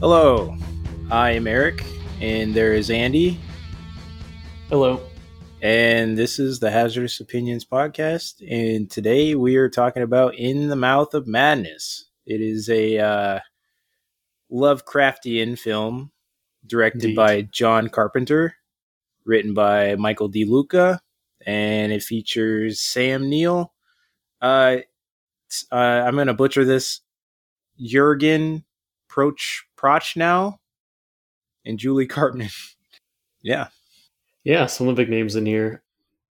Hello, I am Eric, and there is Andy, Hello. and this is the Hazardous Opinions podcast. And today we are talking about In the Mouth of Madness. It is a uh, Lovecraftian film directed Indeed. by John Carpenter, written by Michael De Luca, and it features Sam Neill. Uh, uh, I'm going to butcher this. Jurgen Proch Prochnow and Julie Carmen. yeah. Yeah, some of the big names in here.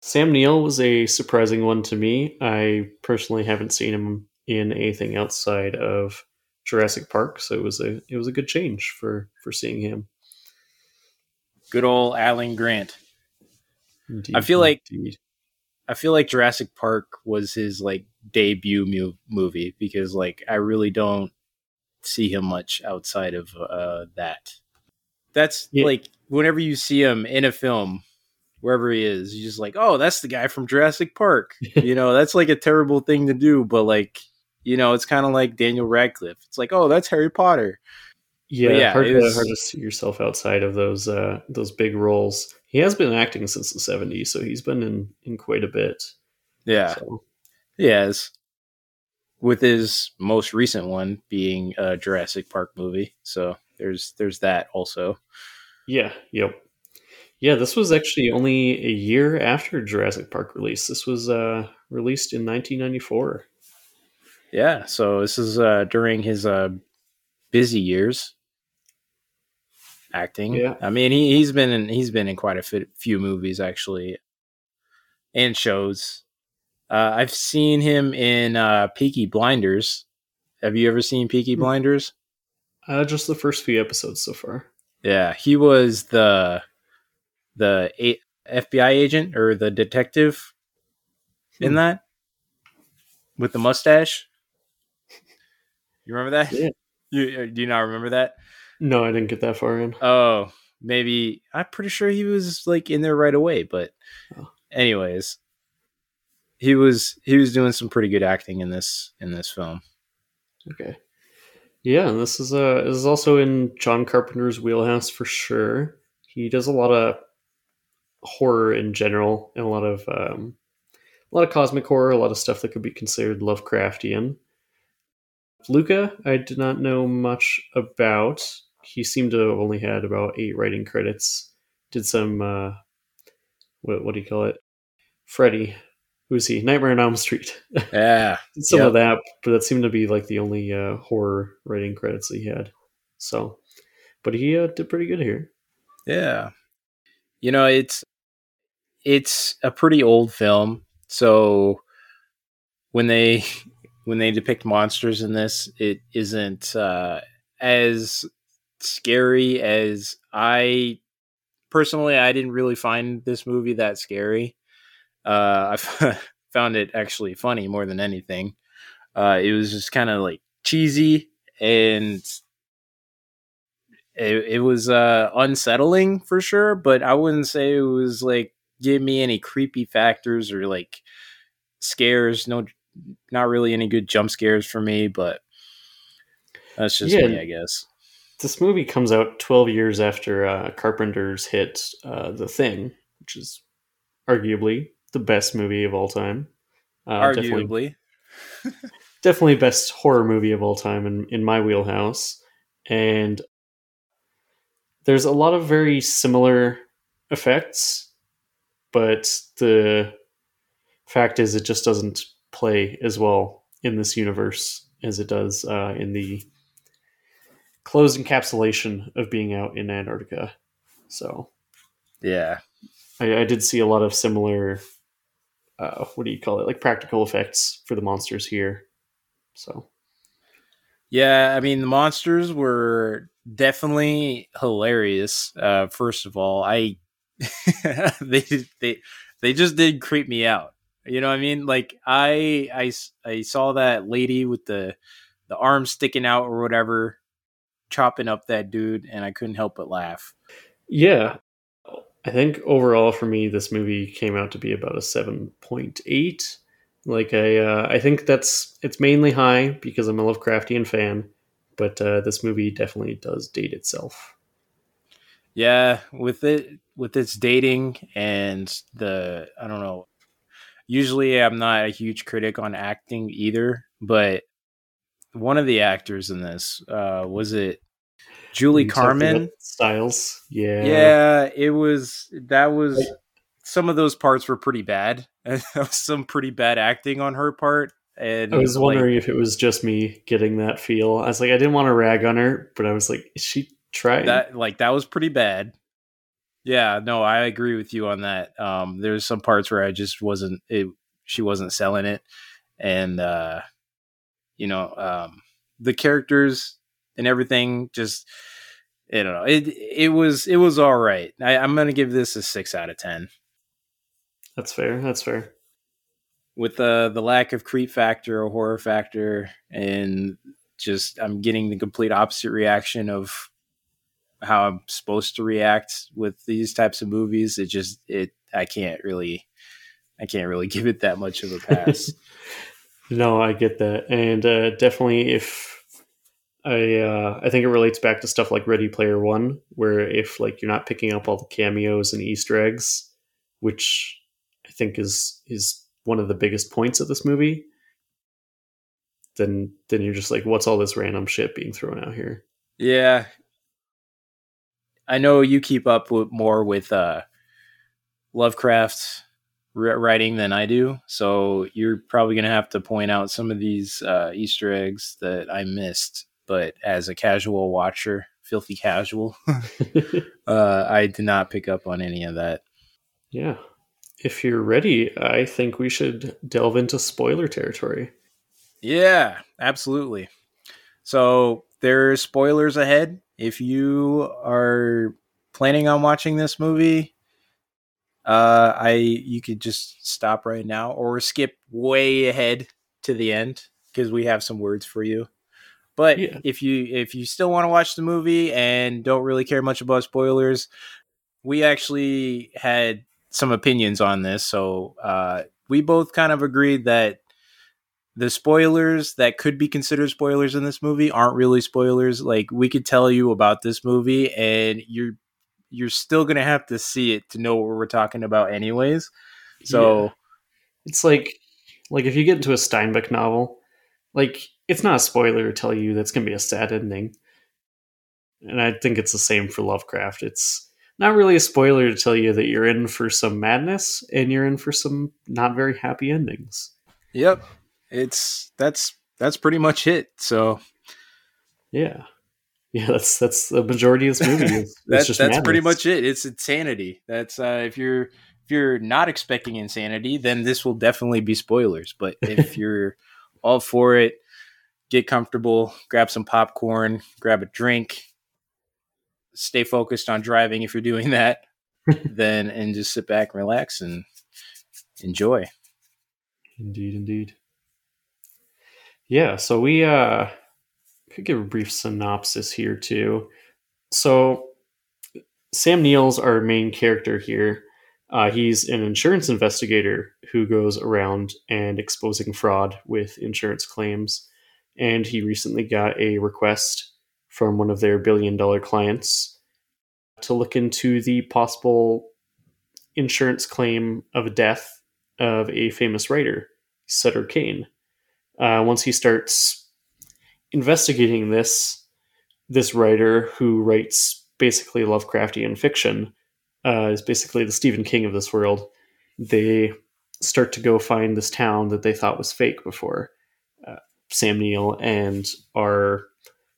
Sam Neill was a surprising one to me. I personally haven't seen him in anything outside of Jurassic Park, so it was a it was a good change for for seeing him. Good old Alan Grant. Indeed, I feel like- indeed. I feel like Jurassic Park was his like debut mu- movie because like I really don't see him much outside of uh, that. That's Yeah. like whenever you see him in a film, wherever he is, you're just like, oh, that's the guy from Jurassic Park. you know, that's like a terrible thing to do, but like, you know, it's kind of like Daniel Radcliffe. It's like, oh, that's Harry Potter. yeah, yeah, hard, it to, hard to see yourself outside of those uh, those big roles. He has been acting since the '70s, so he's been in in quite a bit. Yeah. So, Yes. With his most recent one being a Jurassic Park movie. So there's there's that also. yeah, yep, yeah. This was actually only a year after Jurassic Park release. This was uh, released in 1994. Yeah. So this is uh during his uh busy years acting. Yeah. I mean he he's been in he's been in quite a few movies actually and shows. Uh I've seen him in uh Peaky Blinders. Have you ever seen Peaky Hmm. Blinders? Uh, just the first few episodes so far. Yeah, he was the the A- FBI agent or the detective in Hmm. that with the mustache. You remember that? Yeah. You uh, do you not remember that? No, I didn't get that far in. Oh, maybe I'm pretty sure he was like in there right away. But, Oh. anyways, he was he was doing some pretty good acting in this in this film. Okay. Yeah, and this is uh this is also in John Carpenter's wheelhouse for sure. He does a lot of horror in general and a lot of um a lot of cosmic horror, a lot of stuff that could be considered Lovecraftian. Luca, I did not know much about. He seemed to have only had about eight writing credits. Did some uh what what do you call it? Freddy. Who's he? Nightmare on Elm Street. Yeah, some Yep. of that, but that seemed to be like the only uh, horror writing credits he had. So, but he uh, did pretty good here. Yeah. You know, it's it's a pretty old film, so when they when they depict monsters in this, it isn't uh as scary as I personally I didn't really find this movie that scary. Uh I f- found it actually funny more than anything. Uh it was just kind of like cheesy and it, it was uh unsettling for sure but i wouldn't say it was like give me any creepy factors or like scares no not really any good jump scares for me but that's just Yeah. me i guess This movie comes out 12 years after uh, Carpenter's hit uh, The Thing, which is arguably the best movie of all time. Uh, Definitely, arguably definitely best horror movie of all time in, in my wheelhouse. And there's a lot of very similar effects, but the fact is it just doesn't play as well in this universe as it does uh, in the closed encapsulation of being out in Antarctica. So yeah I, I did see a lot of similar, uh, what do you call it, like practical effects for the monsters here. So yeah i mean the monsters were definitely hilarious uh first of all. I they they they just did creep me out. You know what i mean? Like i i i saw that lady with the the arm sticking out or whatever chopping up that dude and i couldn't help but laugh. Yeah, I think overall for me, this movie came out to be about a seven point eight. Like I, uh, I think that's it's mainly high because I'm a Lovecraftian fan, but uh, this movie definitely does date itself. Yeah, with it with its dating and the I don't know. Usually, I'm not a huge critic on acting either, but one of the actors in this uh, was it Julie Carmen Styles. Yeah, yeah, it was that was some of those parts were pretty bad. some pretty bad acting on her part. And I was wondering if it was just me getting that feel. I was like, I didn't want to rag on her, but I was like, is she trying? That like that was pretty bad. Yeah, no, I agree with you on that. Um, there's some parts where I just wasn't it. She wasn't selling it, and uh, you know, um, the characters and everything just I don't know. It it was it was all right. I, I'm gonna give this a six out of ten. That's fair. That's fair with the the lack of creep factor or horror factor and just I'm getting the complete opposite reaction of how I'm supposed to react with these types of movies. It just it I can't really I can't really give it that much of a pass. no, I get that, and uh, definitely if I uh, I think it relates back to stuff like Ready Player One, where if like you're not picking up all the cameos and Easter eggs, which I think is is one of the biggest points of this movie, then then you're just like, what's all this random shit being thrown out here? Yeah, I know you keep up with more with uh, Lovecraft writing than I do, so you're probably gonna have to point out some of these uh, Easter eggs that I missed. But as a casual watcher, filthy casual, uh, I did not pick up on any of that. Yeah, if you're ready, I think we should delve into spoiler territory. Yeah, absolutely. So there's spoilers ahead. If you are planning on watching this movie, uh, I you could just stop right now or skip way ahead to the end because we have some words for you. But yeah. if you if you still want to watch the movie and don't really care much about spoilers, we actually had some opinions on this. So uh, we both kind of agreed that the spoilers that could be considered spoilers in this movie aren't really spoilers. Like we could tell you about this movie, and you're you're still gonna have to see it to know what we're talking about, anyways. So yeah. it's like like if you get into a Steinbeck novel, like it's not a spoiler to tell you that's gonna be a sad ending. And I think it's the same for Lovecraft. It's not really a spoiler to tell you that you're in for some madness and you're in for some not very happy endings. Yep. It's that's that's pretty much it. So yeah. Yeah, that's that's the majority of this movie. It's, that's that's pretty much it. It's insanity. That's uh if you're if you're not expecting insanity, then this will definitely be spoilers. But if you're all for it, get comfortable, grab some popcorn, grab a drink, stay focused on driving if you're doing that, then and just sit back and relax and enjoy. Indeed, indeed. Yeah, so we uh could give a brief synopsis here too. So Sam Neill's our main character here. Uh, he's an insurance investigator who goes around and exposing fraud with insurance claims. And he recently got a request from one of their billion dollar clients to look into the possible insurance claim of a death of a famous writer, Sutter Kane. Uh, once he starts investigating this, this writer who writes basically Lovecraftian fiction uh, is basically the Stephen King of this world. They start to go find this town that they thought was fake before. Sam Neill and our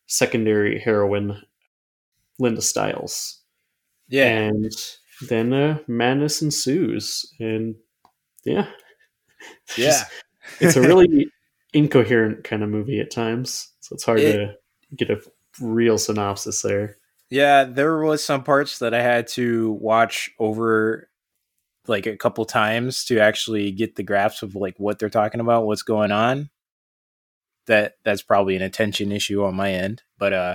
secondary heroine, Linda Styles. Yeah. And then uh, madness ensues. And yeah. Yeah. it's a really incoherent kind of movie at times. So it's hard it, to get a real synopsis there. Yeah, there was some parts that I had to watch over like a couple times to actually get the grasp of like what they're talking about, what's going on that that's probably an attention issue on my end. But uh,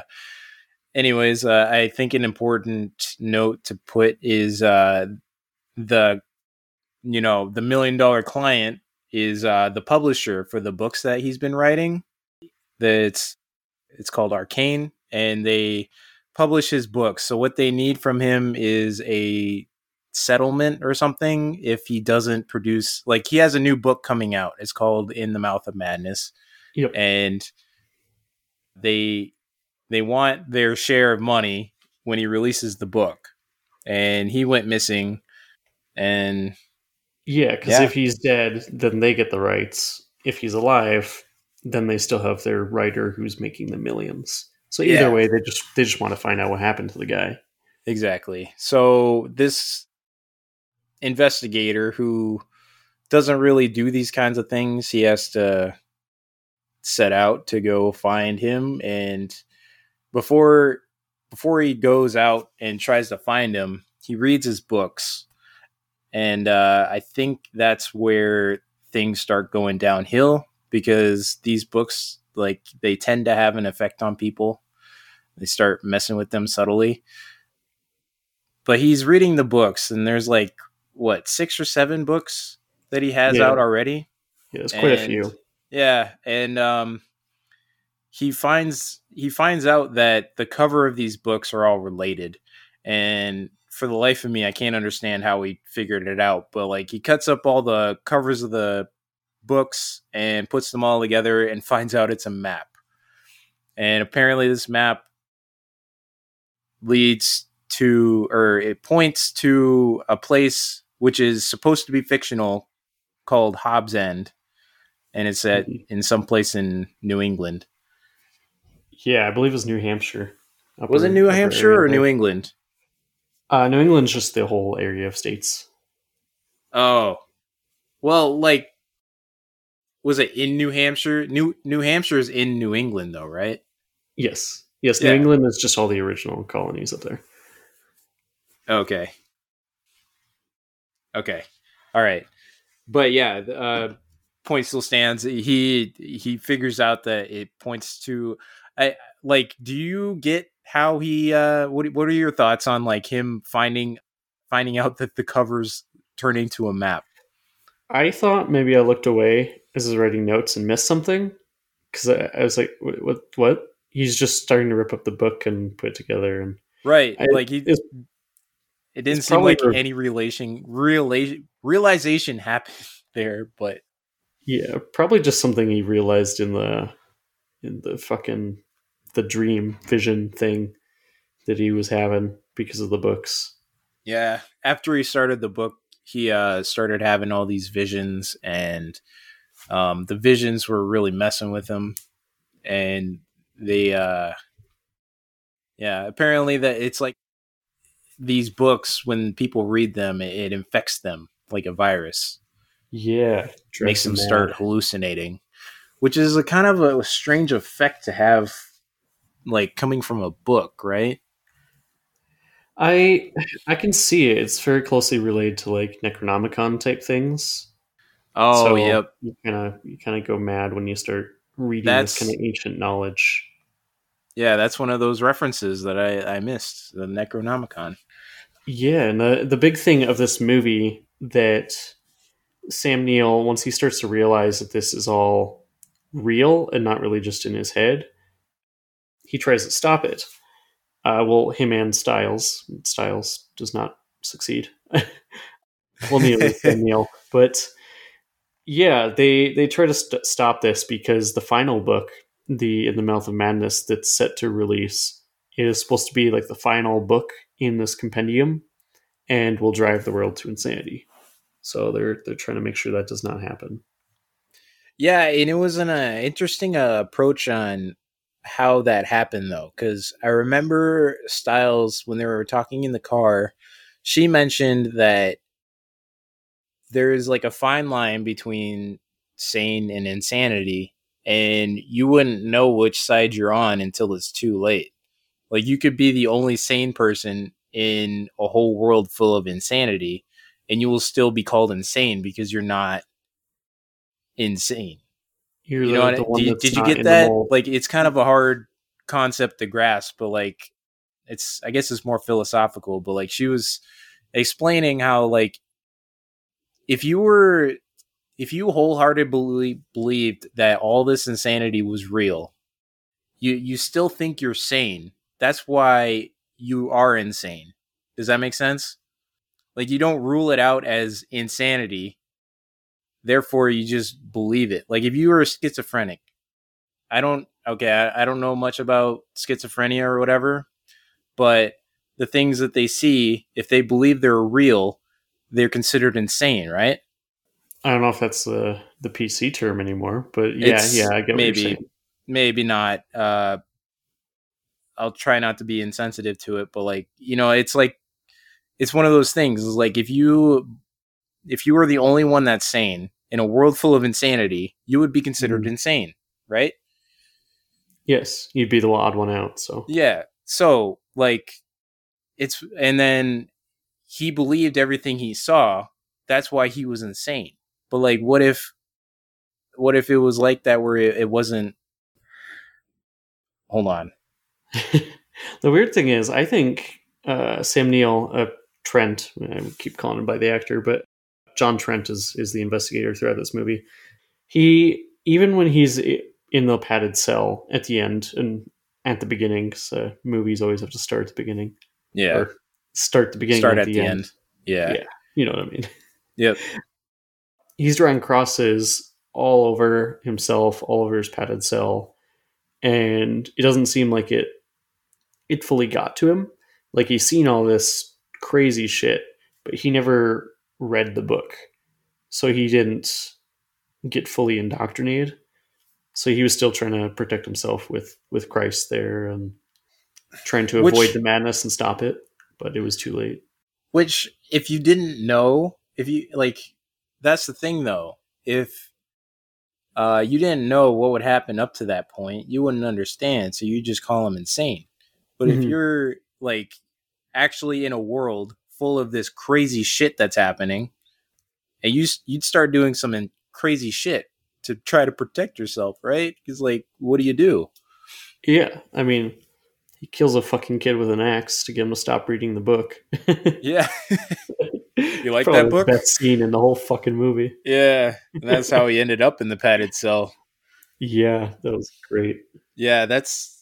anyways, uh, I think an important note to put is uh, the you know the million dollar client is uh, the publisher for the books that he's been writing. That's it's called Arcane, and they publish his books. So what they need from him is a settlement or something if he doesn't produce like he has a new book coming out. It's called In the Mouth of Madness. Yep. And they they want their share of money when he releases the book. And he went missing and Yeah, because Yeah. if he's dead, then they get the rights. If he's alive, then they still have their writer who's making the millions. So either Yeah. way, they just they just want to find out what happened to the guy. Exactly. So this investigator who doesn't really do these kinds of things, he has to set out to go find him and before before he goes out and tries to find him, he reads his books. And uh, I think that's where things start going downhill because these books like they tend to have an effect on people. They start messing with them subtly but he's reading the books and there's like what six or seven books that he has Yeah. out already Yeah, it's quite a few. Yeah and um he finds he finds out that the cover of these books are all related and for the life of me i can't understand how he figured it out but like he cuts up all the covers of the books and puts them all together and finds out it's a map. And apparently this map leads to or it points to a place which is supposed to be fictional called Hobbs End and it's at Mhm. in some place in New England. Yeah, I believe it was New Hampshire. Was it New Hampshire or. New England? Uh, New England's just the whole area of states. Oh. Well, like was it in New Hampshire? New New Hampshire is in New England though, right? Yes, yes. New Yeah. England is just all the original colonies up there. Okay. Okay. All right. But yeah, uh, point still stands. He he figures out that it points to I like do you get how he uh what what are your thoughts on like him finding finding out that the covers turn into a map? I thought maybe I looked away as I was writing notes and missed something because I, I was like, what, what? What? He's just starting to rip up the book and put it together, and Right. I- like he it didn't seem like re- any relation realization realization happened there, but yeah, probably just something he realized in the in the fucking the dream vision thing that he was having because of the books. Yeah, after he started the book, he uh started having all these visions and um the visions were really messing with him and they uh yeah, apparently that it's like these books when people read them it, it infects them like a virus. Yeah, makes them start hallucinating, which is a kind of a strange effect to have like coming from a book, right? I I can see it. It's very closely related to like Necronomicon type things. Oh, So yep. You kind of you kind of go mad when you start reading That's- this kind of ancient knowledge. Yeah, that's one of those references that I, I missed, the Necronomicon. Yeah, and the the big thing of this movie that Sam Neill, once he starts to realize that this is all real and not really just in his head, he tries to stop it. Uh, well, him and Styles. Styles does not succeed. well, does Sam Neill, but yeah, they they try to st- stop this because the final book, the In the Mouth of Madness, that's set to release, is supposed to be like the final book in this compendium, and will drive the world to insanity. So they're they're trying to make sure that does not happen. Yeah, and it was an uh, interesting uh, approach on how that happened, though, because I remember Styles when they were talking in the car. She mentioned that there is like a fine line between sane and insanity, and you wouldn't know which side you're on until it's too late. Like you could be the only sane person in a whole world full of insanity, and you will still be called insane because you're not insane. You're You know what? I- one Did, did you get that? Like, it's kind of a hard concept to grasp, but like, it's I guess it's more philosophical. But like, she was explaining how like, if you were, if you wholeheartedly believed that all this insanity was real, you you still think you're sane. That's why you are insane. Does that make sense? Like you don't rule it out as insanity. Therefore, you just believe it. Like if you were a schizophrenic, I don't okay, I, I don't know much about schizophrenia or whatever, but the things that they see, if they believe they're real, they're considered insane, right? I don't know if that's the the PC term anymore, but yeah, it's yeah, I get maybe maybe not. Uh, I'll try not to be insensitive to it, but like you know, it's like it's one of those things. Is like if you if you were the only one that's sane in a world full of insanity, you would be considered mm-hmm. insane, right? Yes, you'd be the odd one out. So yeah, so like it's and then he believed everything he saw. That's why he was insane. But like, what if, what if it was like that where it, it wasn't? Hold on. the weird thing is, I think uh, Sam Neill, uh, Trent, I keep calling him by the actor, but John Trent is is the investigator throughout this movie. He even when he's in the padded cell at the end and at the beginning, because uh, movies always have to start at the beginning. Yeah. Or start the beginning. Start at, the, the end. end. Yeah. Yeah. You know what I mean? Yep. He's drawing crosses all over himself, all over his padded cell, and it doesn't seem like it it fully got to him. Like he's seen all this crazy shit, but he never read the book. So he didn't get fully indoctrinated. So he was still trying to protect himself with with Christ there and trying to avoid which, the madness and stop it, but it was too late. Which if you didn't know, if you like that's the thing though. If uh, you didn't know what would happen up to that point, you wouldn't understand. So you just call him insane. But mm-hmm. if you're like actually in a world full of this crazy shit that's happening, and you you'd start doing some crazy shit to try to protect yourself, right? Because like, what do you do? Yeah, I mean, he kills a fucking kid with an axe to get him to stop reading the book. yeah. you like Probably that book? Best scene in the whole fucking movie. Yeah, and that's how he ended up in the padded cell. Yeah, that was great. Yeah, that's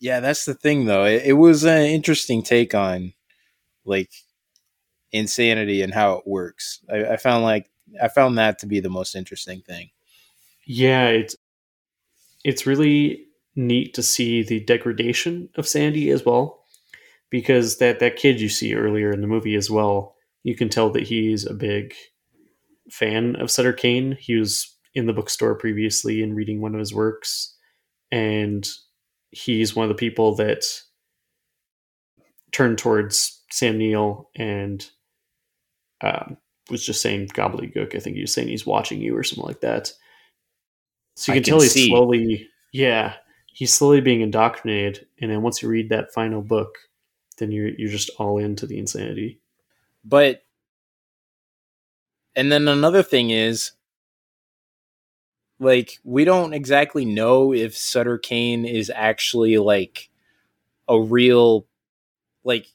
yeah, that's the thing though. It, it was an interesting take on like insanity and how it works. I, I found like I found that to be the most interesting thing. Yeah, it's it's really neat to see the degradation of Sandy as well, because that that kid you see earlier in the movie as well, you can tell that he's a big fan of Sutter Kane. He was in the bookstore previously and reading one of his works, and he's one of the people that turned towards Sam Neill and um, was just saying gobbledygook. I think he was saying he's watching you or something like that. So you can, can tell he's see. slowly, yeah, he's slowly being indoctrinated. And then once you read that final book, then you're you're just all into the insanity. But and then another thing is like we don't exactly know if Sutter Kane is actually like a real like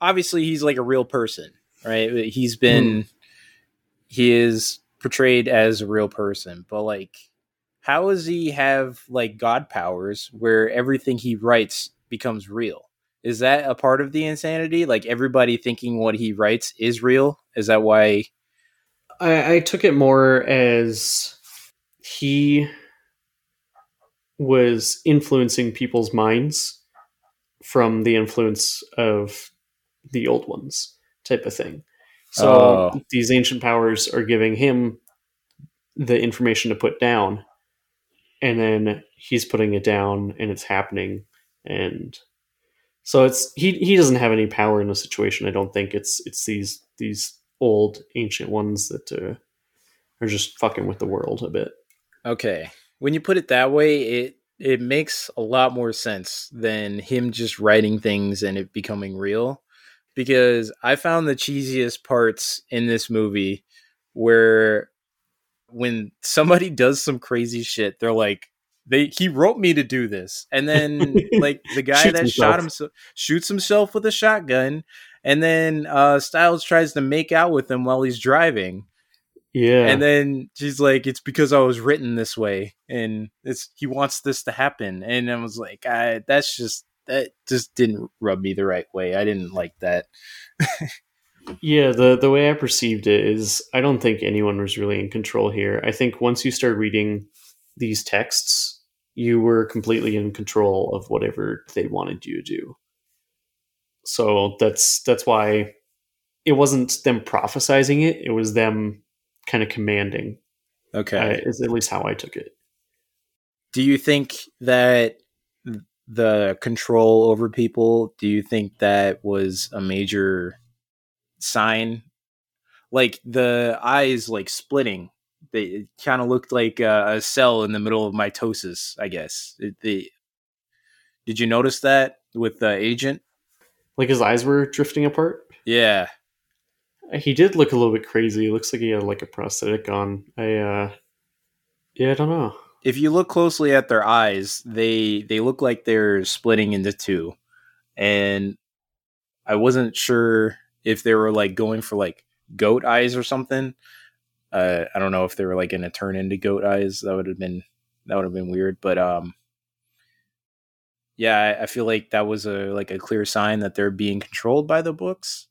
obviously he's like a real person, right? He's been mm. he is portrayed as a real person, but like how does he have like god powers where everything he writes becomes real? Is that a part of the insanity? Like everybody thinking what he writes is real? Is that why I, I took it more as he was influencing people's minds from the influence of the old ones type of thing. So oh. these ancient powers are giving him the information to put down and then he's putting it down and it's happening and so it's he he doesn't have any power in the situation i don't think. It's it's these these old ancient ones that uh, are just fucking with the world a bit Okay. When you put it that way, it it makes a lot more sense than him just writing things and it becoming real. Because I found the cheesiest parts in this movie where when somebody does some crazy shit, they're like, they he wrote me to do this. And then like the guy that himself. shot himself shoots himself with a shotgun, and then uh Styles tries to make out with him while he's driving Yeah. And then she's like, "It's because I was written this way, and it's he wants this to happen." And I was like, I, "That's just that just didn't rub me the right way. I didn't like that." yeah, the the way I perceived it is I don't think anyone was really in control here. I think once you start reading these texts, you were completely in control of whatever they wanted you to do. So that's that's why it wasn't them prophesizing it; it was them kind of commanding. Okay, uh, is at least how I took it. Do you think that the control over people? Do you think that was a major sign? Like the eyes, like splitting. They kind of looked like a, a, cell in the middle of mitosis. I guess. It, they, did you notice that with the agent? Like his eyes were drifting apart. Yeah, he did look a little bit crazy. It looks like he had like a prosthetic on. I uh yeah, I don't know. If you look closely at their eyes, they they look like they're splitting into two. And I wasn't sure if they were like going for like goat eyes or something. Uh I don't know if they were like gonna turn into goat eyes. That would have been that would have been weird. But um yeah, I, I feel like that was a like a clear sign that they're being controlled by the books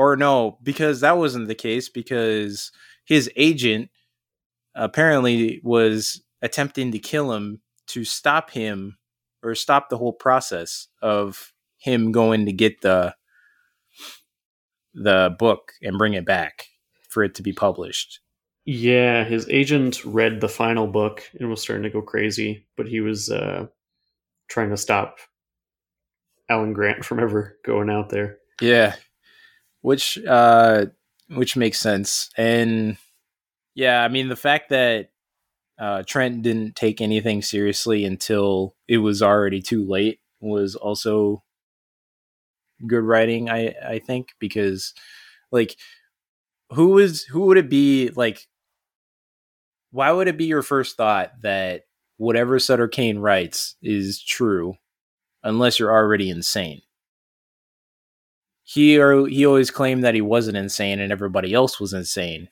or no, because that wasn't the case because his agent apparently was attempting to kill him to stop him or stop the whole process of him going to get the the book and bring it back for it to be published. Yeah, his agent read the final book and was starting to go crazy, but he was uh, trying to stop Alan Grant from ever going out there. Yeah, which uh which makes sense. And yeah i mean the fact that uh trent didn't take anything seriously until it was already too late was also good writing i i think because like who is who would it be like why would it be your first thought that whatever sutter kane writes is true unless you're already insane he or he always claimed that he wasn't insane and everybody else was insane.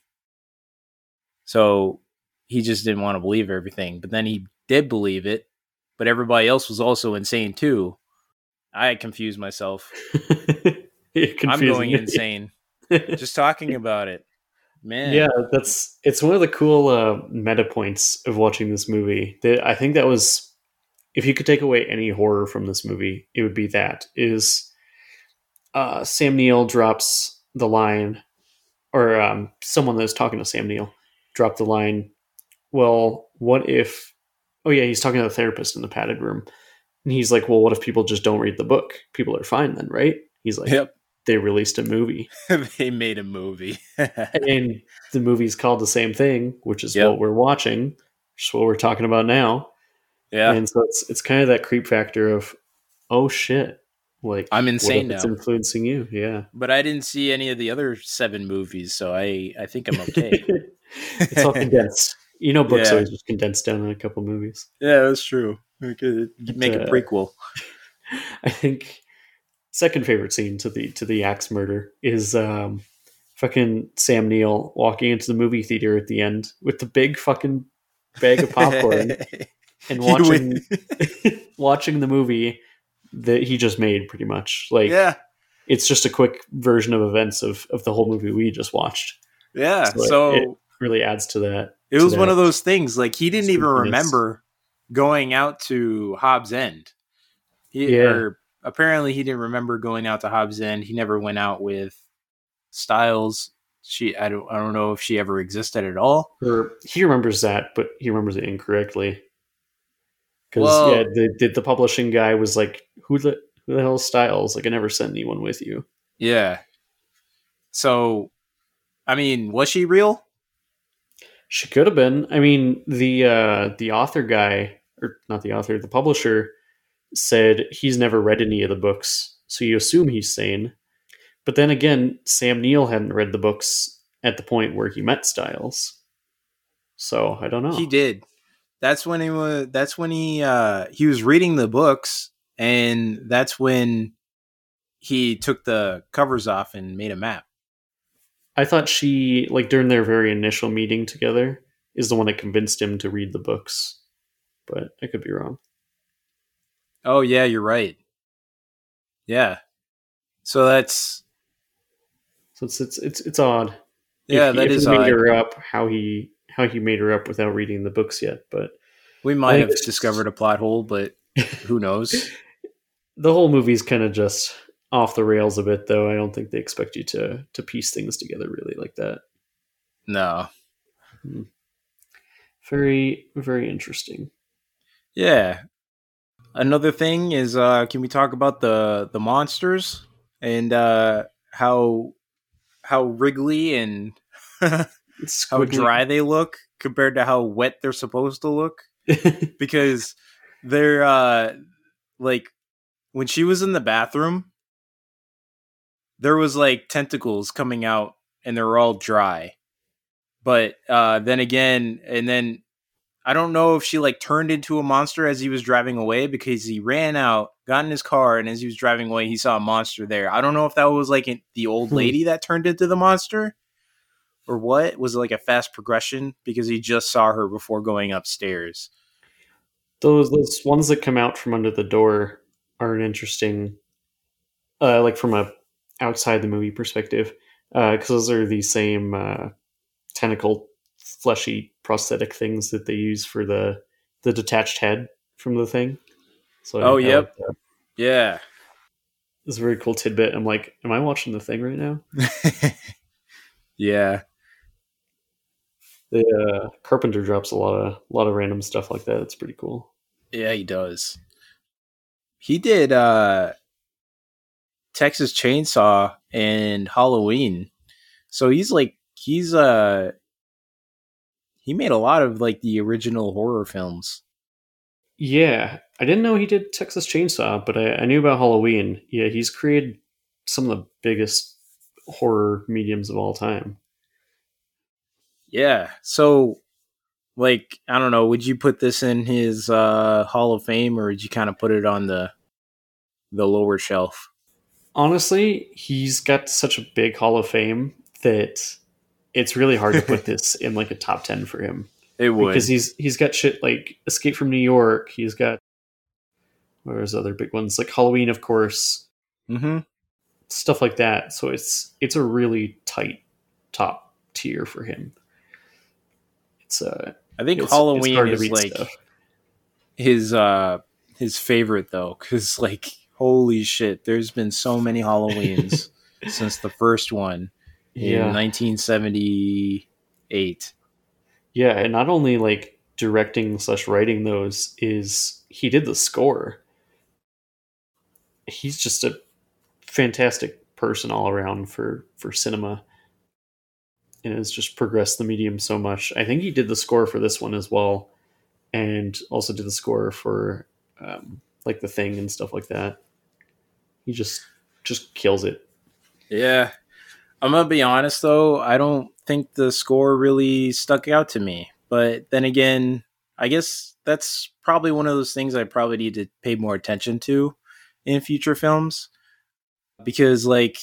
So he just didn't want to believe everything. But then he did believe it, but everybody else was also insane too. I confused myself. I'm going insane just talking about it. Man. Yeah, that's it's one of the cool uh, meta points of watching this movie. That I think that was if you could take away any horror from this movie, it would be that is uh, Sam Neill drops the line, or um, someone that's talking to Sam Neill dropped the line. Well, what if? Oh yeah, he's talking to the therapist in the padded room, and he's like, "Well, what if people just don't read the book? People are fine then, right?" He's like, "Yep." They released a movie. they made a movie, and the movie's called the same thing, which is yep. what we're watching, which is what we're talking about now. Yeah, and so it's it's kind of that creep factor of, oh shit, like I'm insane now. It's influencing you, yeah. But I didn't see any of the other seven movies, so I I think I'm okay. it's all condensed. You know, books yeah. always just condensed down in a couple movies. Yeah, that's true. We could make uh, a prequel. I think second favorite scene to the to the axe murder is um fucking Sam Neill walking into the movie theater at the end with the big fucking bag of popcorn and watching watching the movie that he just made pretty much. Like yeah. it's just a quick version of events of, of the whole movie we just watched. Yeah so, so it, it, really adds to that it was one of those things like he didn't even remember going out to hobbs end. He, yeah. apparently he didn't remember going out to hobbs end. He never went out with styles. She i don't i don't know if she ever existed at all. Or he remembers that but he remembers it incorrectly. Because well, yeah, the, the, the publishing guy was like, "Who the who the hell Styles? Like, I never sent anyone with you." Yeah. So, I mean, was she real? She could have been. I mean, the uh, the author guy, or not the author, the publisher said he's never read any of the books, so you assume he's sane. But then again, Sam Neill hadn't read the books at the point where he met Styles, so I don't know. He did that's when he was that's when he uh he was reading the books and that's when he took the covers off and made a map I thought she like during their very initial meeting together is the one that convinced him to read the books, but I could be wrong. Oh yeah, you're right. Yeah. So that's So it's it's it's, it's odd. yeah, if, that if is he made odd. her up how he how he made her up without reading the books yet, but We might have discovered a plot hole, but who knows? The whole movie's kind of just off the rails a bit though. I don't think they expect you to to piece things together really like that. No. Very very interesting. Yeah. Another thing is uh can we talk about the the monsters and uh how how wriggly and how dry they look compared to how wet they're supposed to look because they're uh like when she was in the bathroom there was like tentacles coming out and they were all dry. But uh then again and then i don't know if she like turned into a monster as he was driving away because he ran out got in his car and as he was driving away he saw a monster there. I don't know if that was like an- the old Hmm. lady that turned into the monster or what. Was it like a fast progression? Because he just saw her before going upstairs. Those those ones that come out from under the door are an interesting uh like from a outside the movie perspective because those are the same uh tentacle fleshy prosthetic things that they use for the the detached head from the thing so Oh, I yep. like that. yeah it's a very cool tidbit i'm like am i watching the thing right now yeah the uh, carpenter drops a lot of a lot of random stuff like that it's pretty cool Yeah, he does. He did uh Texas Chainsaw and Halloween. So he's like he's uh he made a lot of like the original horror films. Yeah, I didn't know he did Texas Chainsaw, but I, I knew about Halloween. Yeah, he's created some of the biggest horror mediums of all time. Yeah. So like I don't know, would you put this in his uh Hall of Fame or would you kind of put it on the the lower shelf? Honestly, he's got such a big Hall of Fame that it's really hard to put this in like a top ten for him It would. because he's he's got shit like Escape from New York. He's got where's other big ones like Halloween, of course, mm-hmm. stuff like that. So it's it's a really tight top tier for him. It's uh I think it's, it's Halloween to is like stuff. his uh his favorite though cuz like holy shit there's been so many halloweens since the first one in Yeah. 1978 Yeah, and not only like directing slash writing those is he did the score. He's just a fantastic person all around for for cinema, and has just progressed the medium so much. I think he did the score for this one as well, and also did the score for um, like the thing and stuff like that. He just just kills it. yeah i'm gonna be honest though i don't think the score really stuck out to me but then again i guess that's probably one of those things i probably need to pay more attention to in future films because like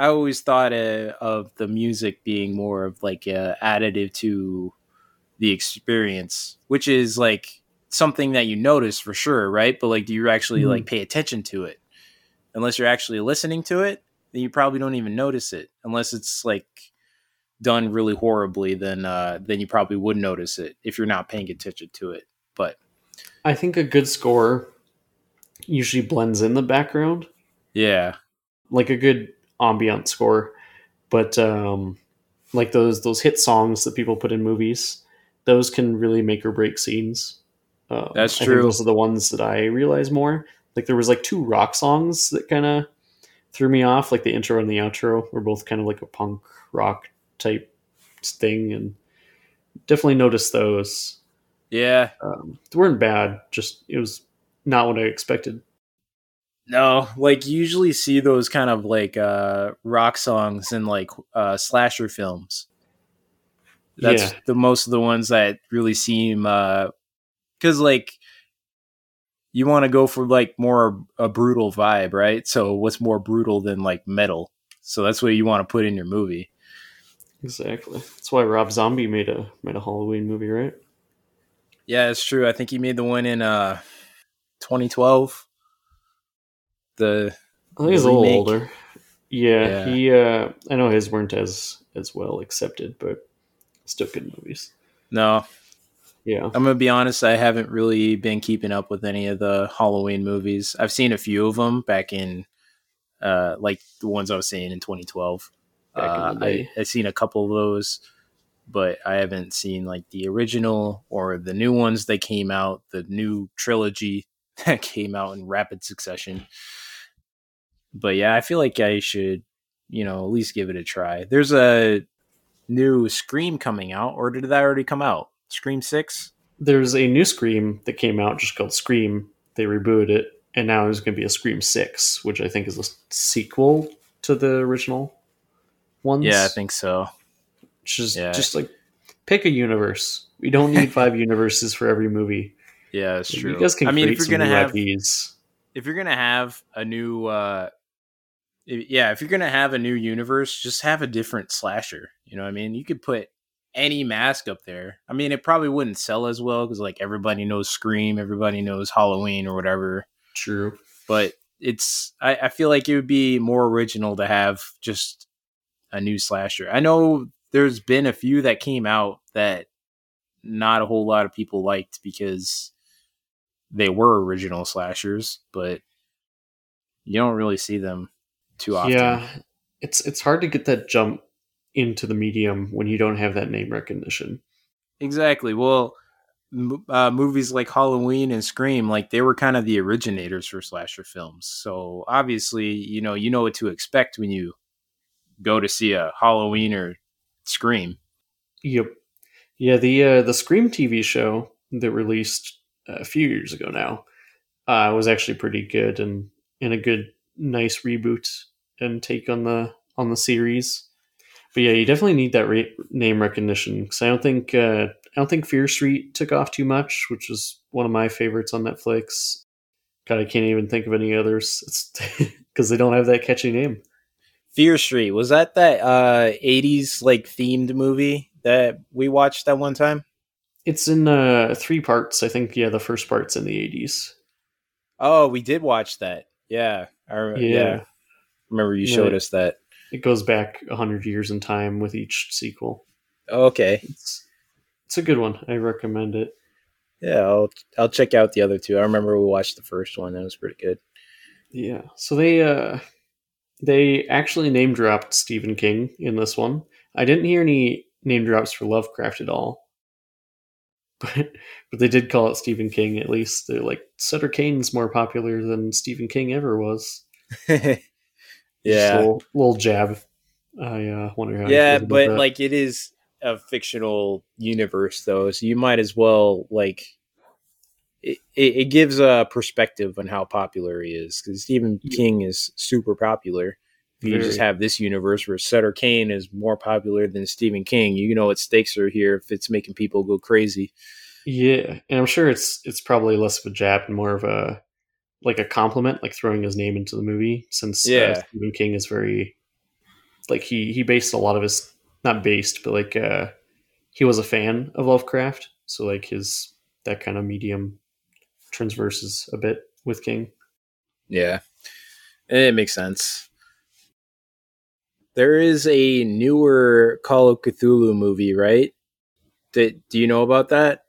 I always thought uh, of the music being more of like a additive to the experience, which is like something that you notice for sure, right? But like, do you actually Mhm. like pay attention to it? Unless you're actually listening to it, then you probably don't even notice it. Unless it's like done really horribly, then uh, then you probably would notice it if you're not paying attention to it. But I think a good score usually blends in the background. yeah, like a good ambient score. But um like those those hit songs that people put in movies those can really make or break scenes. Um, That's I think true. those are the ones that i realize more. Like there was like two rock songs that kind of threw me off like the intro and the outro were both kind of like a punk rock type thing and definitely noticed those. Yeah. um, they weren't bad just it was not what i expected No, like you usually see those kind of like uh rock songs in like uh slasher films. That's Yeah. the most of the ones that really seem uh cuz like you want to go for like more a brutal vibe, right? So what's more brutal than like metal? So that's what you want to put in your movie. Exactly. That's why Rob Zombie made a made a Halloween movie, right? Yeah, it's true. I think he made the one in uh 2012. The I think he's a little older. Yeah, Yeah. he. Uh, I know his weren't as as well accepted, but still good movies. no, Yeah, I'm gonna be honest. I haven't really been keeping up with any of the Halloween movies. I've seen a few of them back in, uh, like the ones I was seeing in 2012. Back in Uh. I, I've seen a couple of those, but I haven't seen like the original or the new ones that came out. The new trilogy that came out in rapid succession. But yeah, I feel like I should, you know, at least give it a try. There's a new Scream coming out, or did that already come out? Scream Six. there's a new Scream that came out just called Scream. They rebooted it, and now there's going to be a Scream Six, which I think is a sequel to the original ones. Yeah, I think so. Which is yeah. just like pick a universe. We don't need five universes for every movie. Yeah, it's true. You guys can I mean, create if you're some gonna have IPs. if you're gonna have a new uh yeah if you're gonna have a new universe just have a different slasher you know what i mean? You could put any mask up there. I mean it probably wouldn't sell as well because like everybody knows scream everybody knows halloween or whatever. True. but it's I, I feel like it would be more original to have just a new slasher. I know there's been a few that came out that not a whole lot of people liked because they were original slashers but you don't really see them too often. Yeah, it's it's hard to get that jump into the medium when you don't have that name recognition. exactly. Well m- uh, movies like halloween and scream like they were kind of the originators for slasher films. So obviously you know you know what to expect when you go to see a halloween or scream. Yep. Yeah, the uh, the Scream TV show that released a few years ago now uh, was actually pretty good and and a good nice reboot and take on the on the series. But yeah, you definitely need that re- name recognition because I don't think uh, I don't think Fear Street took off too much, which is one of my favorites on Netflix. God, I can't even think of any others. Because they don't have that catchy name. fear street was that that uh 80s like themed movie that we watched that one time It's in uh, three parts. I think yeah, the first part's in the eighties. oh we did watch that yeah I, Yeah. yeah. Remember you showed us that It goes back a hundred years in time with each sequel. okay It's it's a good one. I recommend it. yeah i'll i'll check out the other two i remember we watched the first one that was pretty good Yeah. So they uh they actually name dropped Stephen King in this one. I didn't hear any name drops for Lovecraft at all. But but they did call it Stephen King at least. They're like Sutter Kane's more popular than Stephen King ever was. Yeah. Little, little jab. I uh, wonder how. yeah but like it is a fictional universe though so you might as well like it, it, gives a perspective on how popular he is because stephen king is super popular. If you just have this universe where sutter kane is more popular than stephen king. You know what stakes are here if it's making people go crazy. Yeah, and I'm sure it's it's probably less of a jab and more of a like a compliment, like throwing his name into the movie. Since Yeah. uh, Stephen King is very like he he based a lot of his not based, but like uh he was a fan of Lovecraft, so like his that kind of medium transverses a bit with King. yeah it makes sense there is a newer call of cthulhu movie right Did, do you know about that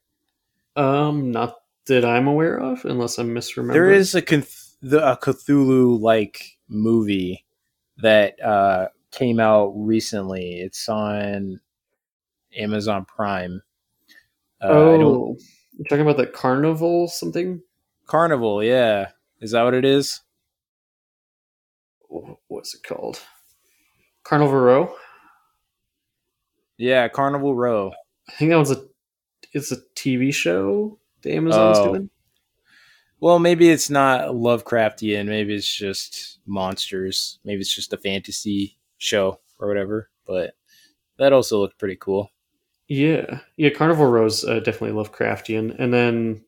Um, not that I'm aware of, unless I'm misremembering. There is a, Cth- the, a Cthulhu like movie that uh, came out recently. It's on Amazon Prime. Uh, oh, you're talking about the carnival something? Carnival, yeah. Is that what it is? What's it called? Carnival Row. Yeah, Carnival Row. I think that was a it's a TV show the Amazon's Oh. doing. Well, maybe it's not Lovecraftian. Maybe it's just monsters. Maybe it's just a fantasy show or whatever. But that also looked pretty cool. Yeah, yeah. Carnival Row's uh, definitely Lovecraftian, and then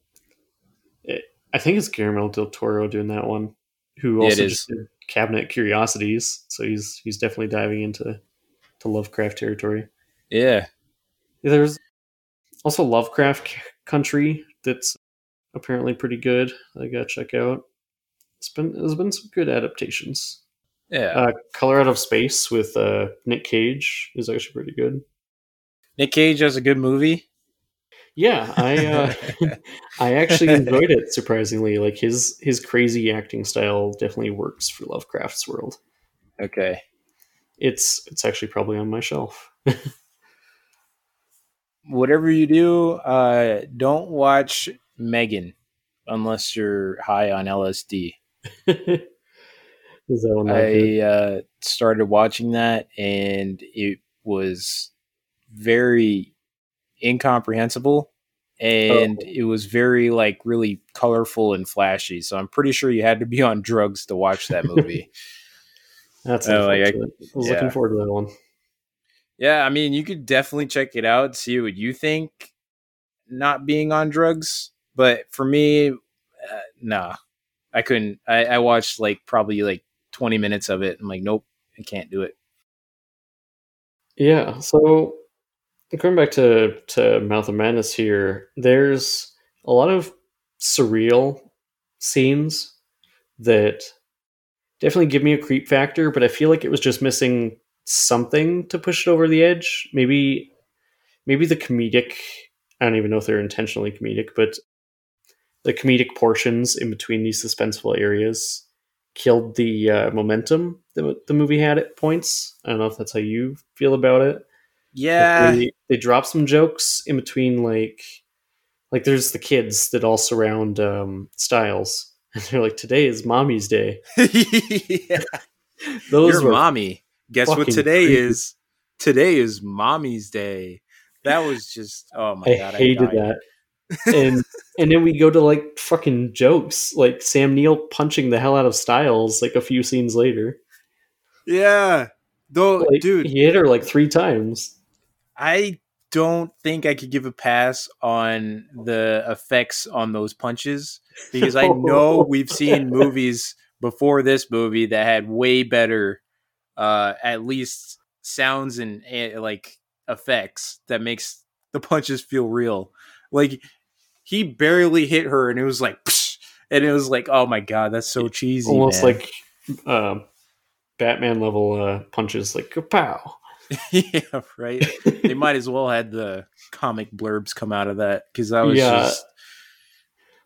it, I think it's Guillermo del Toro doing that one, who Yeah, it also is. just did cabinet curiosities. So he's he's definitely diving into to Lovecraft territory. Yeah. There's also Lovecraft Country that's apparently pretty good. I gotta check out. It's been there's been some good adaptations. Yeah. Uh, Color Out of Space with uh, Nick Cage is actually pretty good. Nick Cage has a good movie. Yeah, I uh, I actually enjoyed it surprisingly. Like his his crazy acting style definitely works for Lovecraft's world. Okay. It's it's actually probably on my shelf. Whatever you do, uh, don't watch Megan unless you're high on LSD. Is that one? I uh, started watching that and it was very incomprehensible and Oh. it was very like really colorful and flashy. So I'm pretty sure you had to be on drugs to watch that movie. That's Oh, like, I- I, was yeah. looking forward to that one. Yeah, I mean, you could definitely check it out, see what you think not being on drugs, but for me uh, nah. I couldn't I, I watched like probably like 20 minutes of it. I'm like, nope, I can't do it. Yeah, so going back to to Mouth of Madness here, there's a lot of surreal scenes that definitely give me a creep factor, but I feel like it was just missing something to push it over the edge. Maybe maybe the comedic I don't even know if they're intentionally comedic, but the comedic portions in between these suspenseful areas killed the uh, momentum that the movie had at points. I don't know if that's how you feel about it. Like, Yeah. they, they drop some jokes in between, like like there's the kids that all surround um, Styles, and they're like, "Today is Mommy's Day." yeah. Those Your were mommy. Guess what today creepy. is? Today is mommy's day. That was just oh my god, I god. hated died. that. and and then we go to like fucking jokes, like Sam Neill punching the hell out of Styles, like a few scenes later. Yeah. Though Like, dude, he hit her like three times. I don't think I could give a pass on the effects on those punches because I know we've seen movies before this movie that had way better uh at least sounds and eh, like effects that makes the punches feel real. Like he barely hit her and it was like psh, and it was like oh my god that's so cheesy almost man. like um, Batman level uh, punches, like pow. yeah right they might as well had the comic blurbs come out of that because that was Yeah. just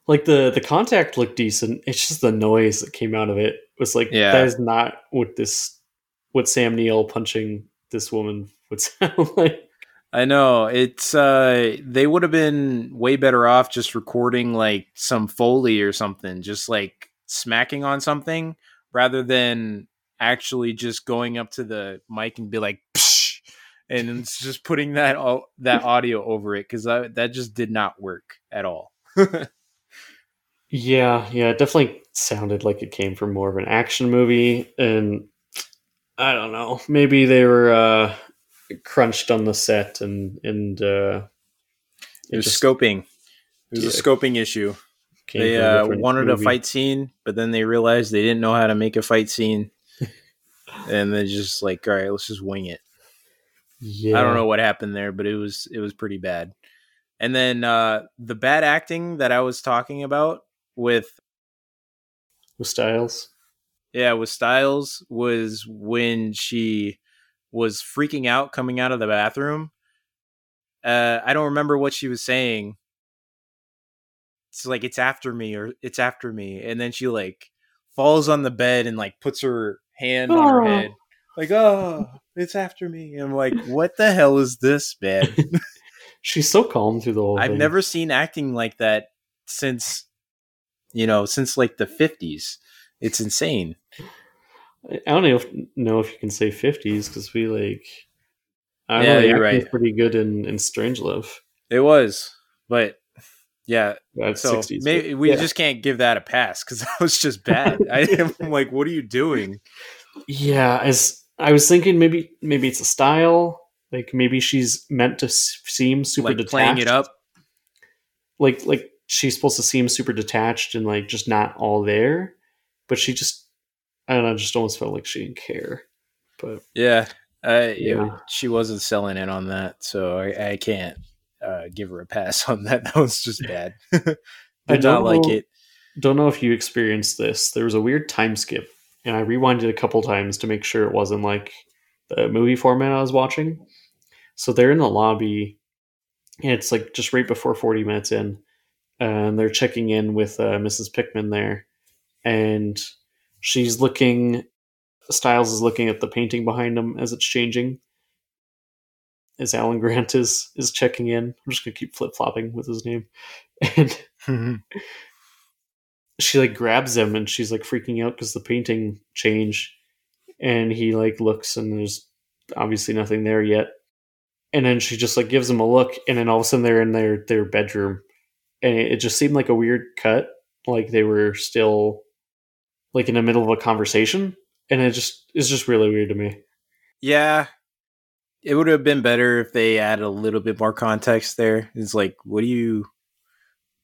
Like the the contact looked decent. It's just the noise that came out of it was like Yeah. that is not what this what Sam Neill punching this woman would sound like. I know it's uh they would have been way better off just recording like some foley or something, just like smacking on something rather than actually just going up to the mic and be like Psh! and just putting that au- that audio over it cuz that just did not work at all. Yeah, yeah, it definitely sounded like it came from more of an action movie, and I don't know, maybe they were uh, crunched on the set, and and uh, It was just scoping. It was a scoping issue. They uh, wanted a fight scene, but then they realized they didn't know how to make a fight scene. and they just like, all right, let's just wing it. Yeah, I don't know what happened there, but it was it was pretty bad. And then uh the bad acting that I was talking about with with Styles. Yeah, with Styles was when she was freaking out coming out of the bathroom. Uh I don't remember what she was saying. It's like it's after me or it's after me and then she like falls on the bed and like puts her hand on her Oh. head. Like, "Oh, it's after me." And I'm like, "What the hell is this, man?" She's so calm through the whole I've thing. never seen acting like that since you know, since like the 50s. It's insane. I don't know if, know if you can say fifties because we like. I Yeah, know. You're right. Pretty good in in Strangelove. It was, but yeah. That's So sixties. maybe we yeah. just can't give that a pass because that was just bad. I, I'm like, what are you doing? Yeah, as I was thinking, maybe maybe it's a style. Like maybe she's meant to seem super like detached. playing it up. Like like she's supposed to seem super detached and like just not all there, but she just I just almost felt like she didn't care. But Yeah, I, Yeah. she wasn't selling in on that, so I, I can't uh, give her a pass on that. That was just bad. I don't like know- it. don't know if you experienced this. There was a weird time skip, and I rewinded a couple times to make sure it wasn't like the movie format I was watching. So they're in the lobby, and it's like just right before 40 minutes in, and they're checking in with uh, Mrs. Pickman there, and she's looking. Styles is looking at the painting behind him as it's changing. As Alan Grant is is checking in, I'm just gonna keep flip flopping with his name, and she like grabs him and she's like freaking out because the painting changed and he like looks and there's obviously nothing there yet and then she just like gives him a look and then all of a sudden they're in their their bedroom and it, it just seemed like a weird cut like they were still like in the middle of a conversation and it just is just really weird to me Yeah. It would have been better if they added a little bit more context there. It's like, what do you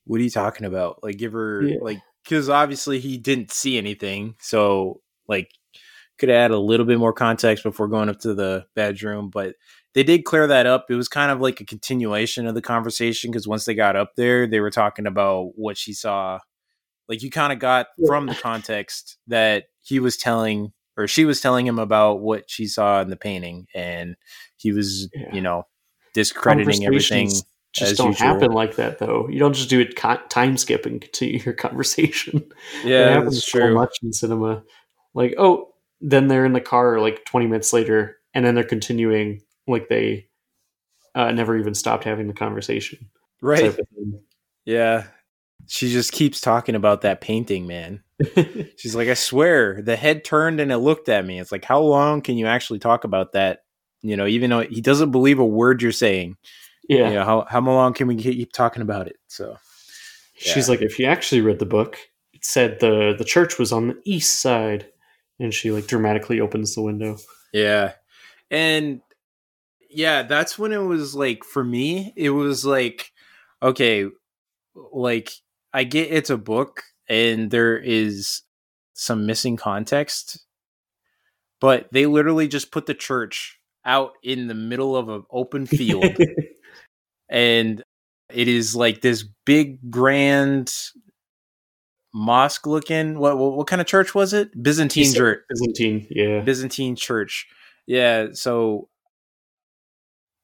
what are you talking about? Like give her Yeah. like cuz obviously he didn't see anything. So like could add a little bit more context before going up to the bedroom, but they did clear that up. It was kind of like a continuation of the conversation because once they got up there, they were talking about what she saw. Like you kind of got Yeah. from the context that he was telling or she was telling him about what she saw in the painting, and he was, Yeah. you know, discrediting everything. Just don't usual. happen like that though you don't just do it co- time skip and continue your conversation Yeah, it happens so much in cinema. Like, oh, then they're in the car like 20 minutes later, and then they're continuing like they uh, never even stopped having the conversation. Right? type of thing. Yeah. She just keeps talking about that painting, man. She's like, I swear, the head turned and it looked at me. It's like, how long can you actually talk about that? You know, even though he doesn't believe a word you're saying. yeah. You know, how how long can we keep talking about it? So She's Yeah. like, if you actually read the book, it said the the church was on the east side, and she like dramatically opens the window. Yeah. And yeah, that's when it was like for me, it was like okay, like I get it's a book and there is some missing context, but they literally just put the church out in the middle of an open field and it is like this big grand mosque looking what what, what kind of church was it? Byzantine church. Byzantine, yeah. Byzantine church. Yeah, so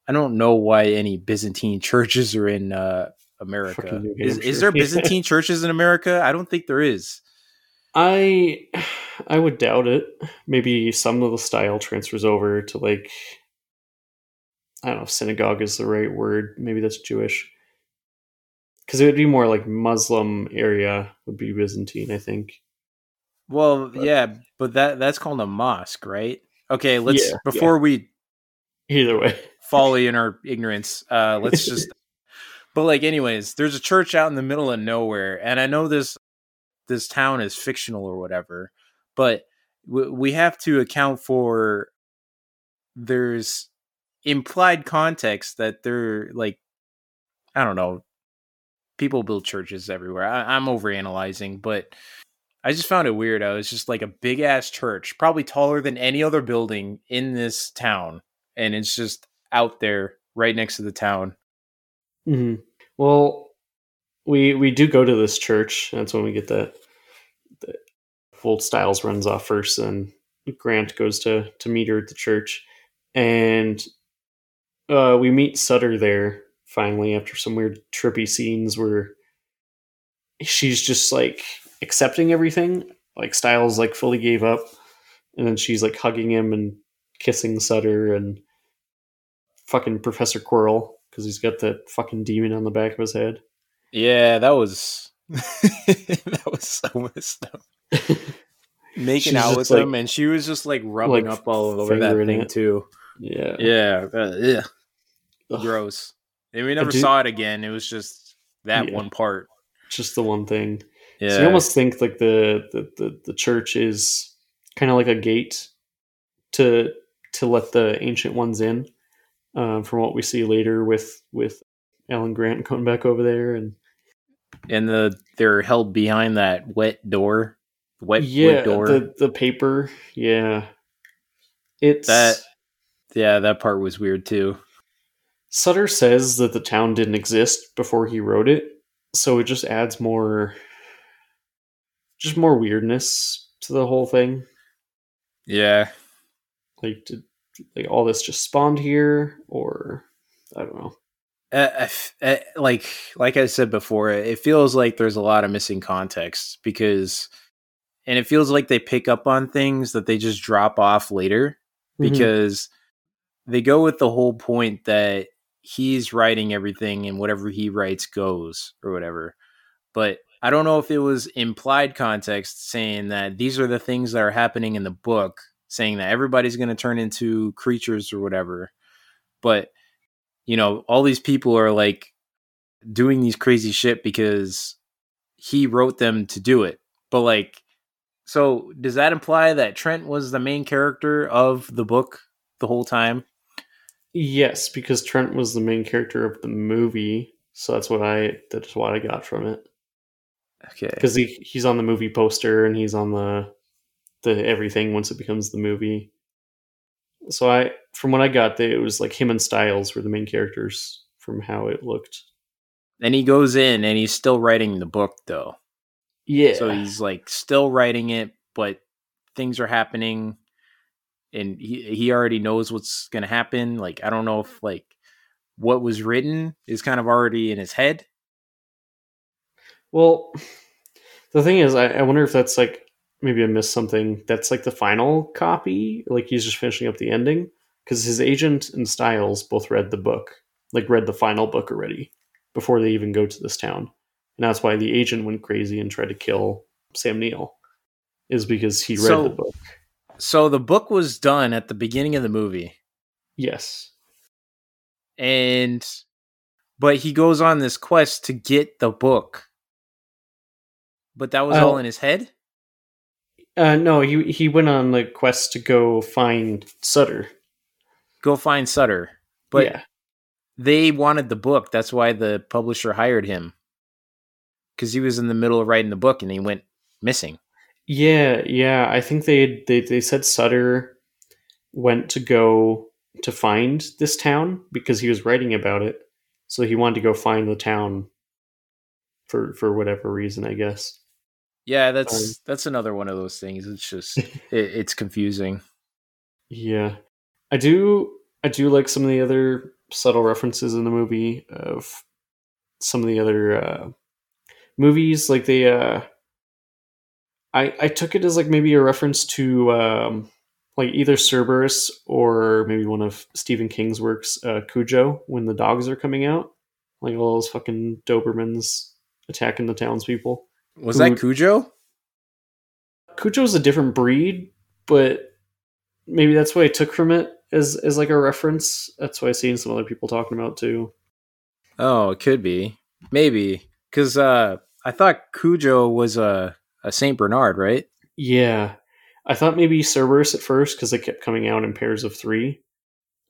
I don't know why any Byzantine churches are in uh, America. Is, is there Byzantine churches in America? I don't think there is. I I would doubt it. Maybe some of the style transfers over to like I don't know if synagogue is the right word. Maybe that's Jewish. Because it would be more like Muslim area would be Byzantine, I think. Well, But- yeah, but that that's called a mosque, right? Okay, let's Yeah, before we Either way. folly in our ignorance. Uh, let's just. But like, anyways, there's a church out in the middle of nowhere, and I know this this town is fictional or whatever, but w- we have to account for there's implied context that they're like, I don't know, people build churches everywhere. I, I'm overanalyzing, but. I just found it weird. I was just like a big ass church, probably taller than any other building in this town and it's just out there right next to the town. Hmm Well, we we do go to this church. That's when we get that. that Old Styles runs off first, and Grant goes to to meet her at the church, and uh, we meet Sutter there finally after some weird trippy scenes where she's just like accepting everything. Like Styles like fully gave up, and then she's like hugging him and kissing Sutter and fucking Professor Quirrell because he's got that fucking demon on the back of his head. Yeah, that was that was so messed up. Making out with like- him, and she was just like rubbing like, up all over that thing it. too. Yeah. Yeah, uh, yeah, Ugh. gross. And we never saw it again. It was just that Yeah. one part. Just the one thing. Yeah, So you almost think like the the, the, the church is kind of like a gate to to let the ancient ones in. Um, from what we see later with with Alan Grant coming back over there and and the they're held behind that wet door. wet yeah, door. the the paper. Yeah, it's That- yeah, that part was weird too. Sutter says that the town didn't exist before he wrote it, so it just adds more, just more weirdness to the whole thing. Yeah, Like, did like all this just spawned here, or I don't know. uh, I f- uh, like like I said before, it feels like there's a lot of missing context because, and it feels like they pick up on things that they just drop off later Mhm. because they go with the whole point that he's writing everything and whatever he writes goes or whatever. But I don't know if it was implied context saying that these are the things that are happening in the book, saying that everybody's going to turn into creatures or whatever. But you know, all these people are like doing these crazy shit because he wrote them to do it. But like so does that imply that Trent was the main character of the book the whole time? Yes, because Trent was the main character of the movie, so that's what I that's what I got from it. Okay. Because he he's on the movie poster and he's on the the everything once it becomes the movie. So I from what I got, they, it was like him and Styles were the main characters from how it looked. And he goes in and he's still writing the book though. Yeah. So he's like still writing it, but things are happening and he he already knows what's going to happen. Like I don't know if like what was written is kind of already in his head. Well, the thing is, I, I wonder if that's like maybe I missed something. That's like the final copy, like he's just finishing up the ending because his agent and Styles both read the book, like read the final book already before they even go to this town, and that's why the agent went crazy and tried to kill Sam Neill, is because he read So- the book. So the book was done at the beginning of the movie. Yes. and but he goes on this quest to get the book but that was all in his head Uh, no, he he went on the quest to go find Sutter. go find sutter but yeah, they wanted the book that's why the publisher hired him because he was in the middle of writing the book and he went missing Yeah, yeah. I think they they they said Sutter went to go to find this town because he was writing about it. So he wanted to go find the town for for whatever reason, I guess. Yeah that's Um, that's another one of those things it's just it, it's confusing Yeah. I do I do like some of the other subtle references in the movie of some of the other uh movies like they uh I I took it as like maybe a reference to um like either Cerberus or maybe one of Stephen King's works, uh, Cujo, when the dogs are coming out, like all those fucking Dobermans attacking the townspeople. Was that Who- cujo Cujo's a different breed, but maybe that's what I took from it as as like a reference. That's what I've seen some other people talking about too. oh it could be maybe because uh i thought cujo was a, a saint bernard right Yeah, I thought maybe Cerberus at first because they kept coming out in pairs of three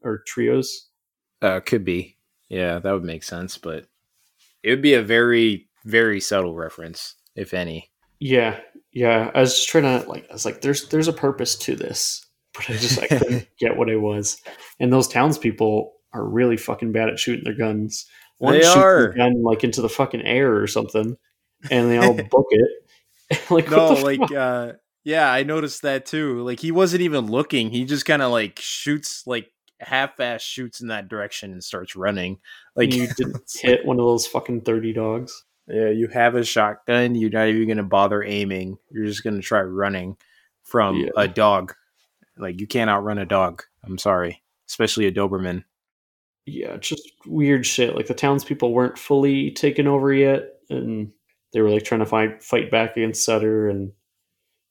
or trios. Uh, could be. Yeah, that would make sense, but it would be a very, very subtle reference, if any. Yeah, yeah. I was just trying to like. I was like, "There's there's a purpose to this," but I just I couldn't get what it was. And those townspeople are really fucking bad at shooting their guns. One They shoots are. their gun like into the fucking air or something, and they all book it. like No, like, fuck? uh, yeah, I noticed that too. Like, he wasn't even looking. He just kind of like shoots, like, half-ass shoots in that direction and starts running. Like, you didn't hit one of those fucking thirty dogs. Yeah, you have a shotgun. You're not even gonna bother aiming. You're just gonna try running from Yeah. a dog. Like, you can't outrun a dog. I'm sorry, especially a Doberman. yeah, just weird shit. Like the townspeople weren't fully taken over yet, and they were like trying to fight fight back against Sutter, and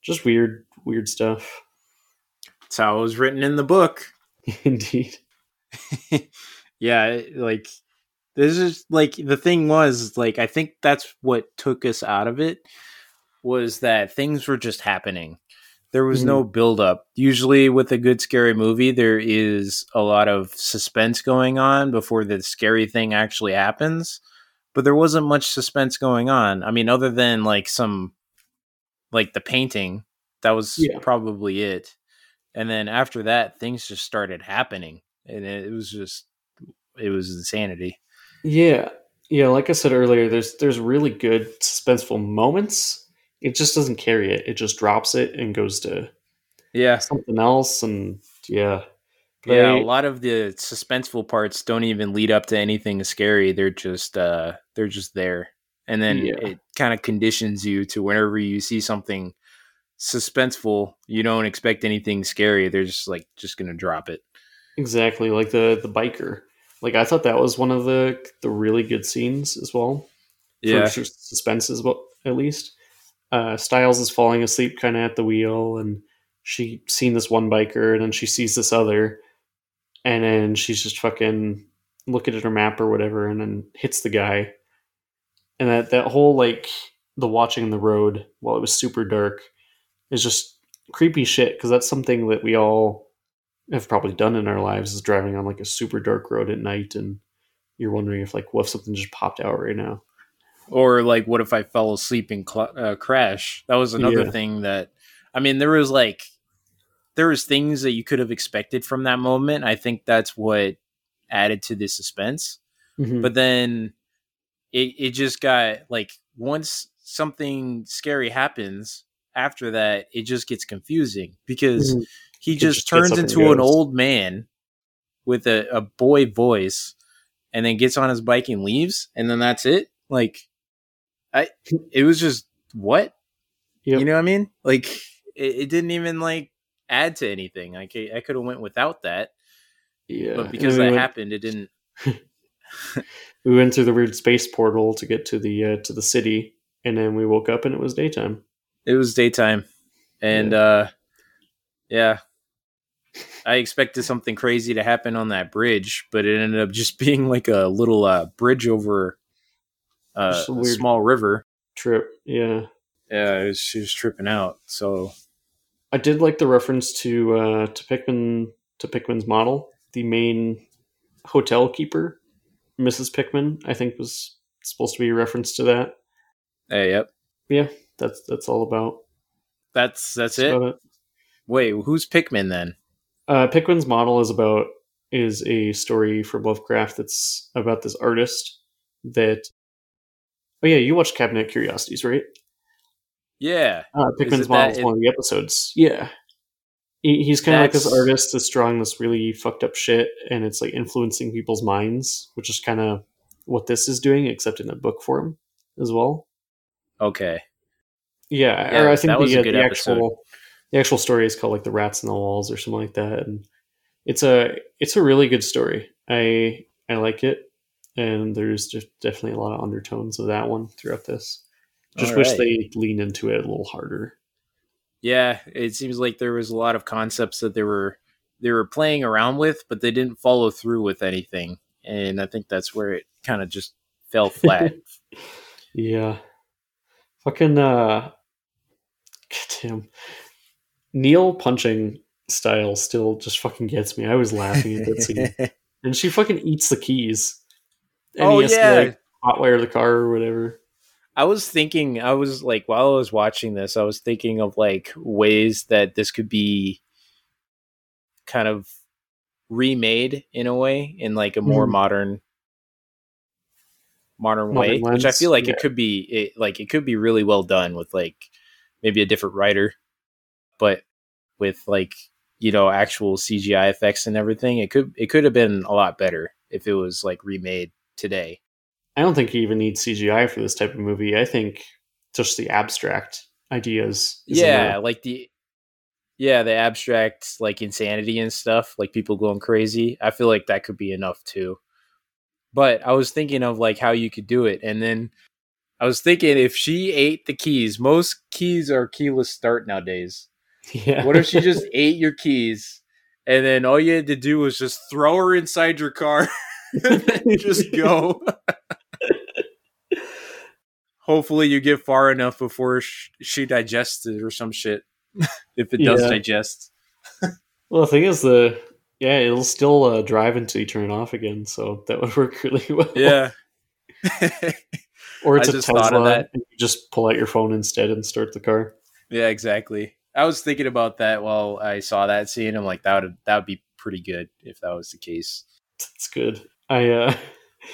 just weird, weird stuff. That's how it was written in the book. Indeed. yeah, like this is like the thing was like I think that's what took us out of it was that things were just happening. There was no mm-hmm. build up. Usually with a good scary movie there is a lot of suspense going on before the scary thing actually happens, but there wasn't much suspense going on. I mean other than like some like the painting. That was Yeah. probably it. And then after that, things just started happening, and it was just it was insanity. Yeah, yeah. Like I said earlier, there's there's really good suspenseful moments. It just doesn't carry it. It just drops it and goes to Yeah, something else. And yeah, But yeah. I- A lot of the suspenseful parts don't even lead up to anything scary. They're just uh they're just there, and then Yeah. it kind of conditions you to whenever you see something suspenseful, you don't expect anything scary. They're just like just gonna drop it. exactly like the the biker. Like I thought that was one of the the really good scenes as well. Yeah, for sus- suspense as well at least. Uh styles is falling asleep kind of at the wheel and she seen this one biker and then she sees this other and then she's just fucking looking at her map or whatever and then hits the guy. And that that whole like the watching the road while it was super dark is just creepy shit because that's something that we all have probably done in our lives is driving on like a super dark road at night and you're wondering if like what if something just popped out right now or like what if i fell asleep and cl- uh, crash that was another Yeah. thing that i mean there was like there was things that you could have expected from that moment i think that's what added to the suspense Mhm. but then it, it just got like once something scary happens after that it just gets confusing because Mhm. He It just, just turns into an old man with a, a boy voice and then gets on his bike and leaves and then that's it? Like i it was just what? Yep. you know what i mean? Like it, it didn't even like add to anything. Like i, I could have went without that. Yeah but because that went, happened it didn't we went through the weird space portal to get to the uh, to the city and then we woke up and it was daytime. It was daytime. And uh yeah i expected something crazy to happen on that bridge but it ended up just being like a little uh bridge over uh, a a small river. trip yeah. Yeah it was, she was tripping out so. I did like the reference to uh to pickman to pickman's model. The main hotel keeper mrs pickman i think was supposed to be a reference to that. Hey, yep. Yeah that's that's all about. That's that's that's it? about it. wait who's pickman then Uh, Pickman's model is about is a story from Lovecraft that's about this artist that. Oh yeah, you watched Cabinet Curiosities, right? yeah Uh, it model is it- one of the episodes. Yeah, he, he's kind of like this artist that's drawing this really fucked up shit, and it's like influencing people's minds, which is kind of what this is doing, except in a book form as well. okay Yeah, Yeah, or I think the, uh, the actual the actual story is called like the rats in the walls or something like that, and it's a it's a really good story. I I like it, and there's just definitely a lot of undertones of that one throughout this. Just wish they leaned into it a little harder. yeah it seems like there was a lot of concepts that they were they were playing around with but they didn't follow through with anything and i think that's where it kind of just fell flat Yeah, fucking uh, goddamn, Neill punching style still just fucking gets me. I was laughing at that scene, and she fucking eats the keys. And oh he has yeah to, like, hotwire the car or whatever. I was thinking, I was like, while I was watching this, I was thinking of like ways that this could be kind of remade in a way, in like a more mm-hmm. modern, modern, Modern way, which I feel like yeah. it could be, it, like it could be really well done with like maybe a different writer, but with like you know actual CGI effects and everything, it could it could have been a lot better if it was like remade today. I don't think you even need CGI for this type of movie. I think just the abstract ideas. is yeah enough. like the yeah the abstract like insanity and stuff like people going crazy i feel like that could be enough too but i was thinking of like how you could do it and then i was thinking if she ate the keys most keys are keyless start nowadays yeah. what if she just ate your keys and then all you had to do was just throw her inside your car and just go hopefully you get far enough before sh- she digests it or some shit if it does Yeah. digest Well, the thing is, the yeah, it'll still uh, drive until you turn it off again, so that would work really well. yeah or it's I a just Tesla, thought of that. and you just pull out your phone instead and start the car. Yeah, exactly. I was thinking about that while I saw that scene. I'm like, that would that would be pretty good if that was the case. That's good. I uh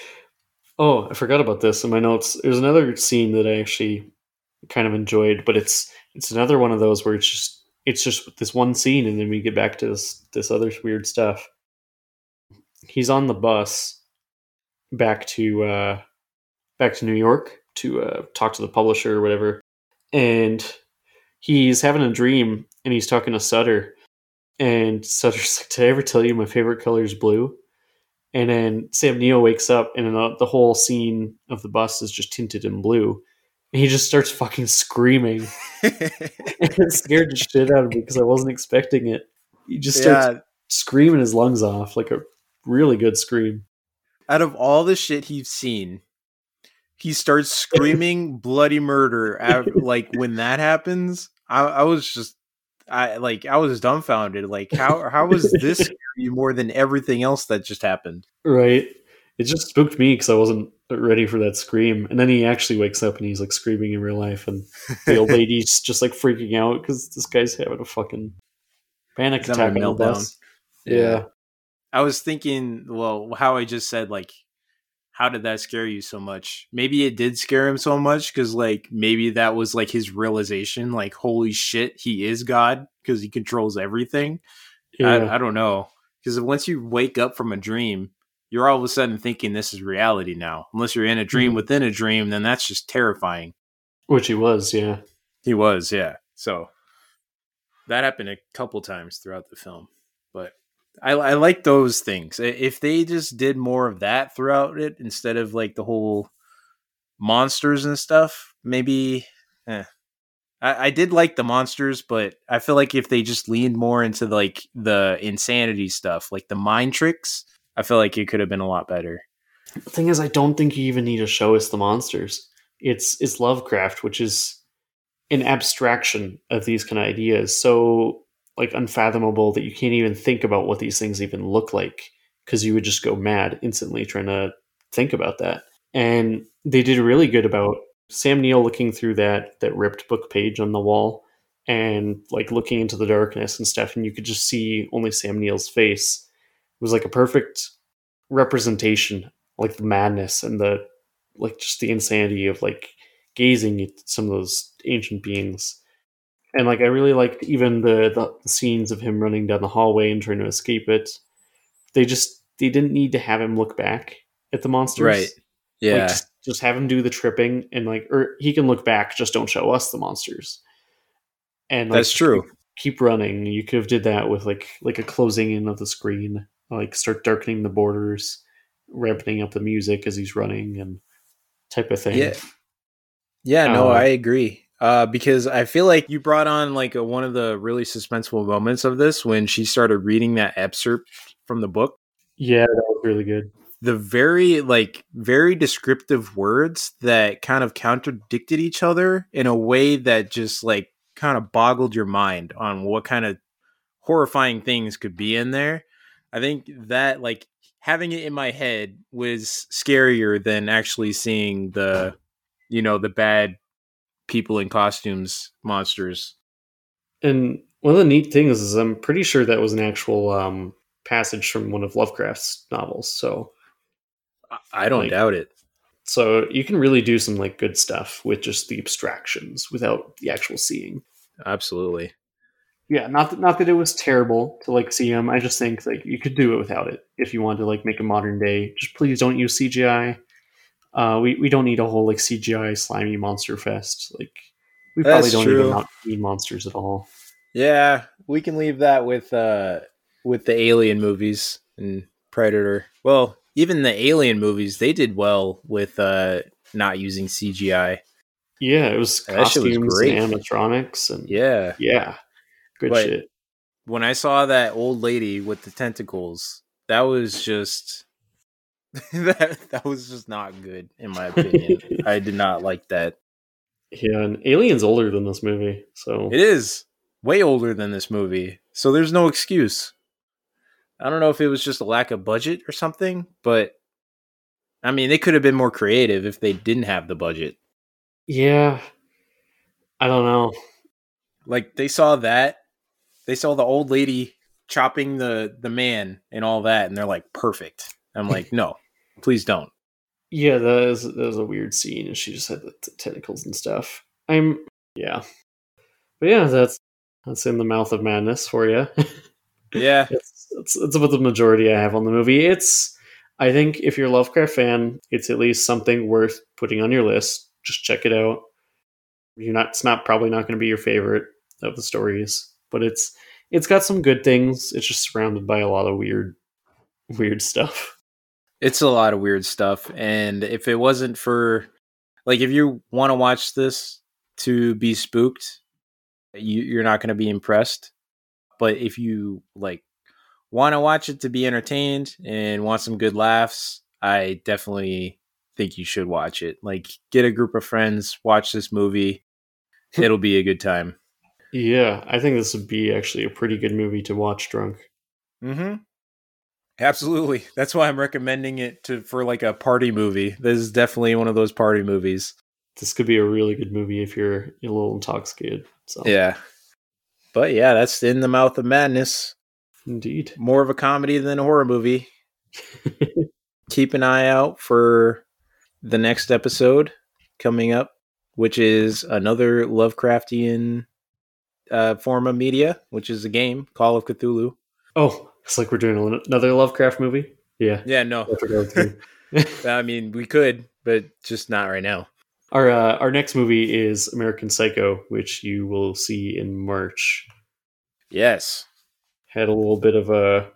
oh, I forgot about this in my notes. There's another scene that I actually kind of enjoyed, but it's it's another one of those where it's just it's just this one scene, and then we get back to this this other weird stuff. He's on the bus back to uh, back to New York to uh, talk to the publisher or whatever, and he's having a dream, and he's talking to Sutter, and Sutter's like, "Did I ever tell you my favorite color is blue?" And then Sam Neill wakes up, and the whole scene of the bus is just tinted in blue and he just starts fucking screaming. it scared the shit out of me because I wasn't expecting it. He just starts yeah. screaming his lungs off, like a really good scream. Out of all the shit he's seen, he starts screaming bloody murder. At, like when that happens, I, I was just I like I was dumbfounded. Like how how was this more than everything else that just happened? Right. It just spooked me because I wasn't ready for that scream. And then he actually wakes up and he's like screaming in real life, and the old lady's just like freaking out because this guy's having a fucking panic attack on the bus. Yeah. yeah. I was thinking, well, how I just said, like, how did that scare you so much? Maybe it did scare him so much because, like, maybe that was like his realization, like, holy shit, he is God because he controls everything. Yeah. I, I don't know. Because once you wake up from a dream, you're all of a sudden thinking this is reality now. Unless you're in a dream mm-hmm. within a dream, then that's just terrifying. Which he was, yeah. He was, yeah. So that happened a couple times throughout the film, I, I like those things. If they just did more of that throughout it instead of like the whole monsters and stuff, maybe. Eh. I, I did like the monsters, but I feel like if they just leaned more into like the insanity stuff, like the mind tricks, I feel like it could have been a lot better. The thing is, I don't think you even need to show us the monsters. It's it's Lovecraft, which is an abstraction of these kind of ideas, so like unfathomable that you can't even think about what these things even look like because you would just go mad instantly trying to think about that. And they did really good about Sam Neill looking through that that ripped book page on the wall and like looking into the darkness and stuff, and you could just see only Sam Neill's face It was like a perfect representation, like the madness and the like just the insanity of like gazing at some of those ancient beings. And like I really liked even the, the, the scenes of him running down the hallway and trying to escape it. They just they didn't need to have him look back at the monsters. Right. Yeah. Like, just, just have him do the tripping and like or he can look back, just don't show us the monsters. And like, That's true. Keep, keep running. You could have did that with like like a closing in of the screen like start darkening the borders, ramping up the music as he's running and type of thing. Yeah. Yeah, no, uh, I agree. Uh, because I feel like you brought on like a, one of the really suspenseful moments of this when she started reading that excerpt from the book. Yeah, that was really good. The very like very descriptive words that kind of contradicted each other in a way that just like kind of boggled your mind on what kind of horrifying things could be in there. I think that like having it in my head was scarier than actually seeing the you know the bad people in costumes monsters. And one of the neat things is I'm pretty sure that was an actual um, passage from one of Lovecraft's novels. So I don't like, doubt it. So you can really do some like good stuff with just the abstractions without the actual seeing. Absolutely yeah, not that, not that it was terrible to like see him. I just think like you could do it without it if you want to like make a modern day. Just please don't use CGI. Uh, we we don't need a whole like CGI slimy monster fest. Like we probably don't true. even not need monsters at all. Yeah, we can leave that with uh with the Alien movies and Predator. Well, even the Alien movies, they did well with uh not using CGI. Yeah, it was costumes was and animatronics and yeah, yeah. Good but shit. When I saw that old lady with the tentacles, that was just that that was just not good in my opinion. I did not like that. Yeah, and Alien's older than this movie, so it is way older than this movie. So there's no excuse. I don't know if it was just a lack of budget or something, but I mean, they could have been more creative if they didn't have the budget. Yeah. I don't know. Like they saw that, they saw the old lady chopping the the man and all that, and they're like, perfect. I'm like, no, please don't. Yeah, that is that was a weird scene, and she just had the, the tentacles and stuff. I'm yeah, but yeah, that's that's in the mouth of madness for you. Yeah, it's, it's it's about the majority I have on the movie. It's I think if you're a Lovecraft fan, it's at least something worth putting on your list. Just check it out. You're not it's not probably not going to be your favorite of the stories, but it's it's got some good things. It's just surrounded by a lot of weird weird stuff. It's a lot of weird stuff, and if it wasn't for like if you want to watch this to be spooked, you, you're not going to be impressed. But if you like want to watch it to be entertained and want some good laughs, I definitely think you should watch it. Like get a group of friends, watch this movie. It'll be a good time. Yeah, I think this would be actually a pretty good movie to watch drunk. Mhm. Absolutely. That's why I'm recommending it to for like a party movie. This is definitely one of those party movies. This could be a really good movie if you're a little intoxicated. So Yeah. But yeah, that's in the mouth of madness. indeed. More of a comedy than a horror movie. Keep an eye out for the next episode coming up, which is another Lovecraftian uh, form of media, which is a game, Call of Cthulhu. Oh, it's like we're doing another Lovecraft movie. Yeah, Yeah, no. I forgot to- I mean, we could, but just not right now. Our uh, our next movie is American Psycho, which you will see in March. Yes. Had a little bit of a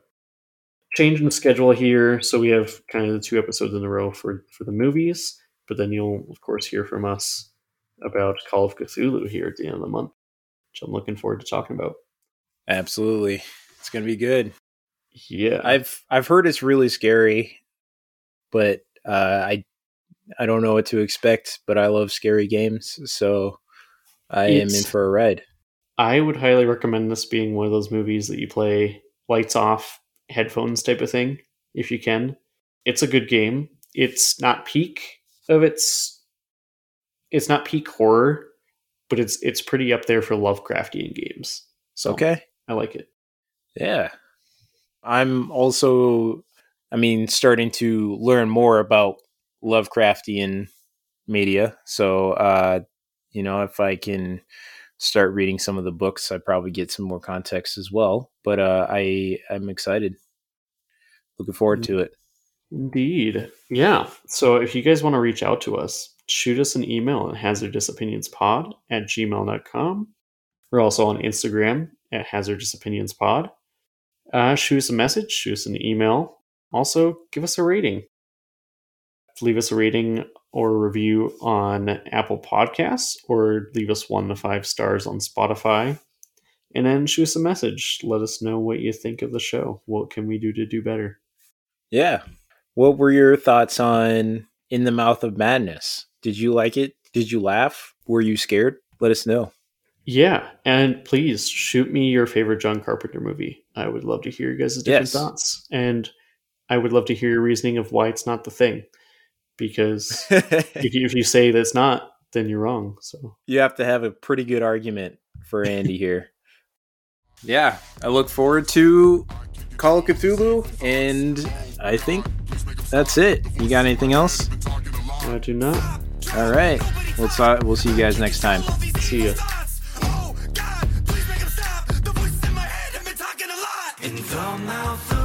change in schedule here, so we have kind of the two episodes in a row for for the movies, but then you'll of course hear from us about Call of Cthulhu here at the end of the month, which I'm looking forward to talking about. Absolutely. It's going to be good. Yeah, I've I've heard it's really scary, but uh, I I don't know what to expect. But I love scary games, so I am in for a ride. I would highly recommend this being one of those movies that you play lights off, headphones type of thing, if you can. It's a good game. It's not peak of its it's not peak horror, but it's it's pretty up there for Lovecraftian games. So Okay. I like it. Yeah. I'm also, I mean, starting to learn more about Lovecraftian media. So, uh, you know, if I can start reading some of the books, I probably get some more context as well. But uh, I, I'm excited. Looking forward to it. Indeed. Yeah. So if you guys want to reach out to us, shoot us an email at hazardousopinionspod at gmail.com. We're also on Instagram at hazardousopinionspod. Uh, shoot us a message, shoot us an email. Also, give us a rating. Leave us a rating or a review on Apple Podcasts or leave us one to five stars on Spotify. And then shoot us a message. Let us know what you think of the show. What can we do to do better? Yeah. What were your thoughts on In the Mouth of Madness? Did you like it? Did you laugh? Were you scared? Let us know. Yeah, and please shoot me your favorite John Carpenter movie. I would love to hear your guys' different Yes. thoughts, and I would love to hear your reasoning of why it's not the thing. Because if you, if you say that's not, then you're wrong. So you have to have a pretty good argument for Andy here. Yeah, I look forward to Call of Cthulhu, and I think that's it. You got anything else? I do not All right, we'll we'll see you guys next time. see you. Mouth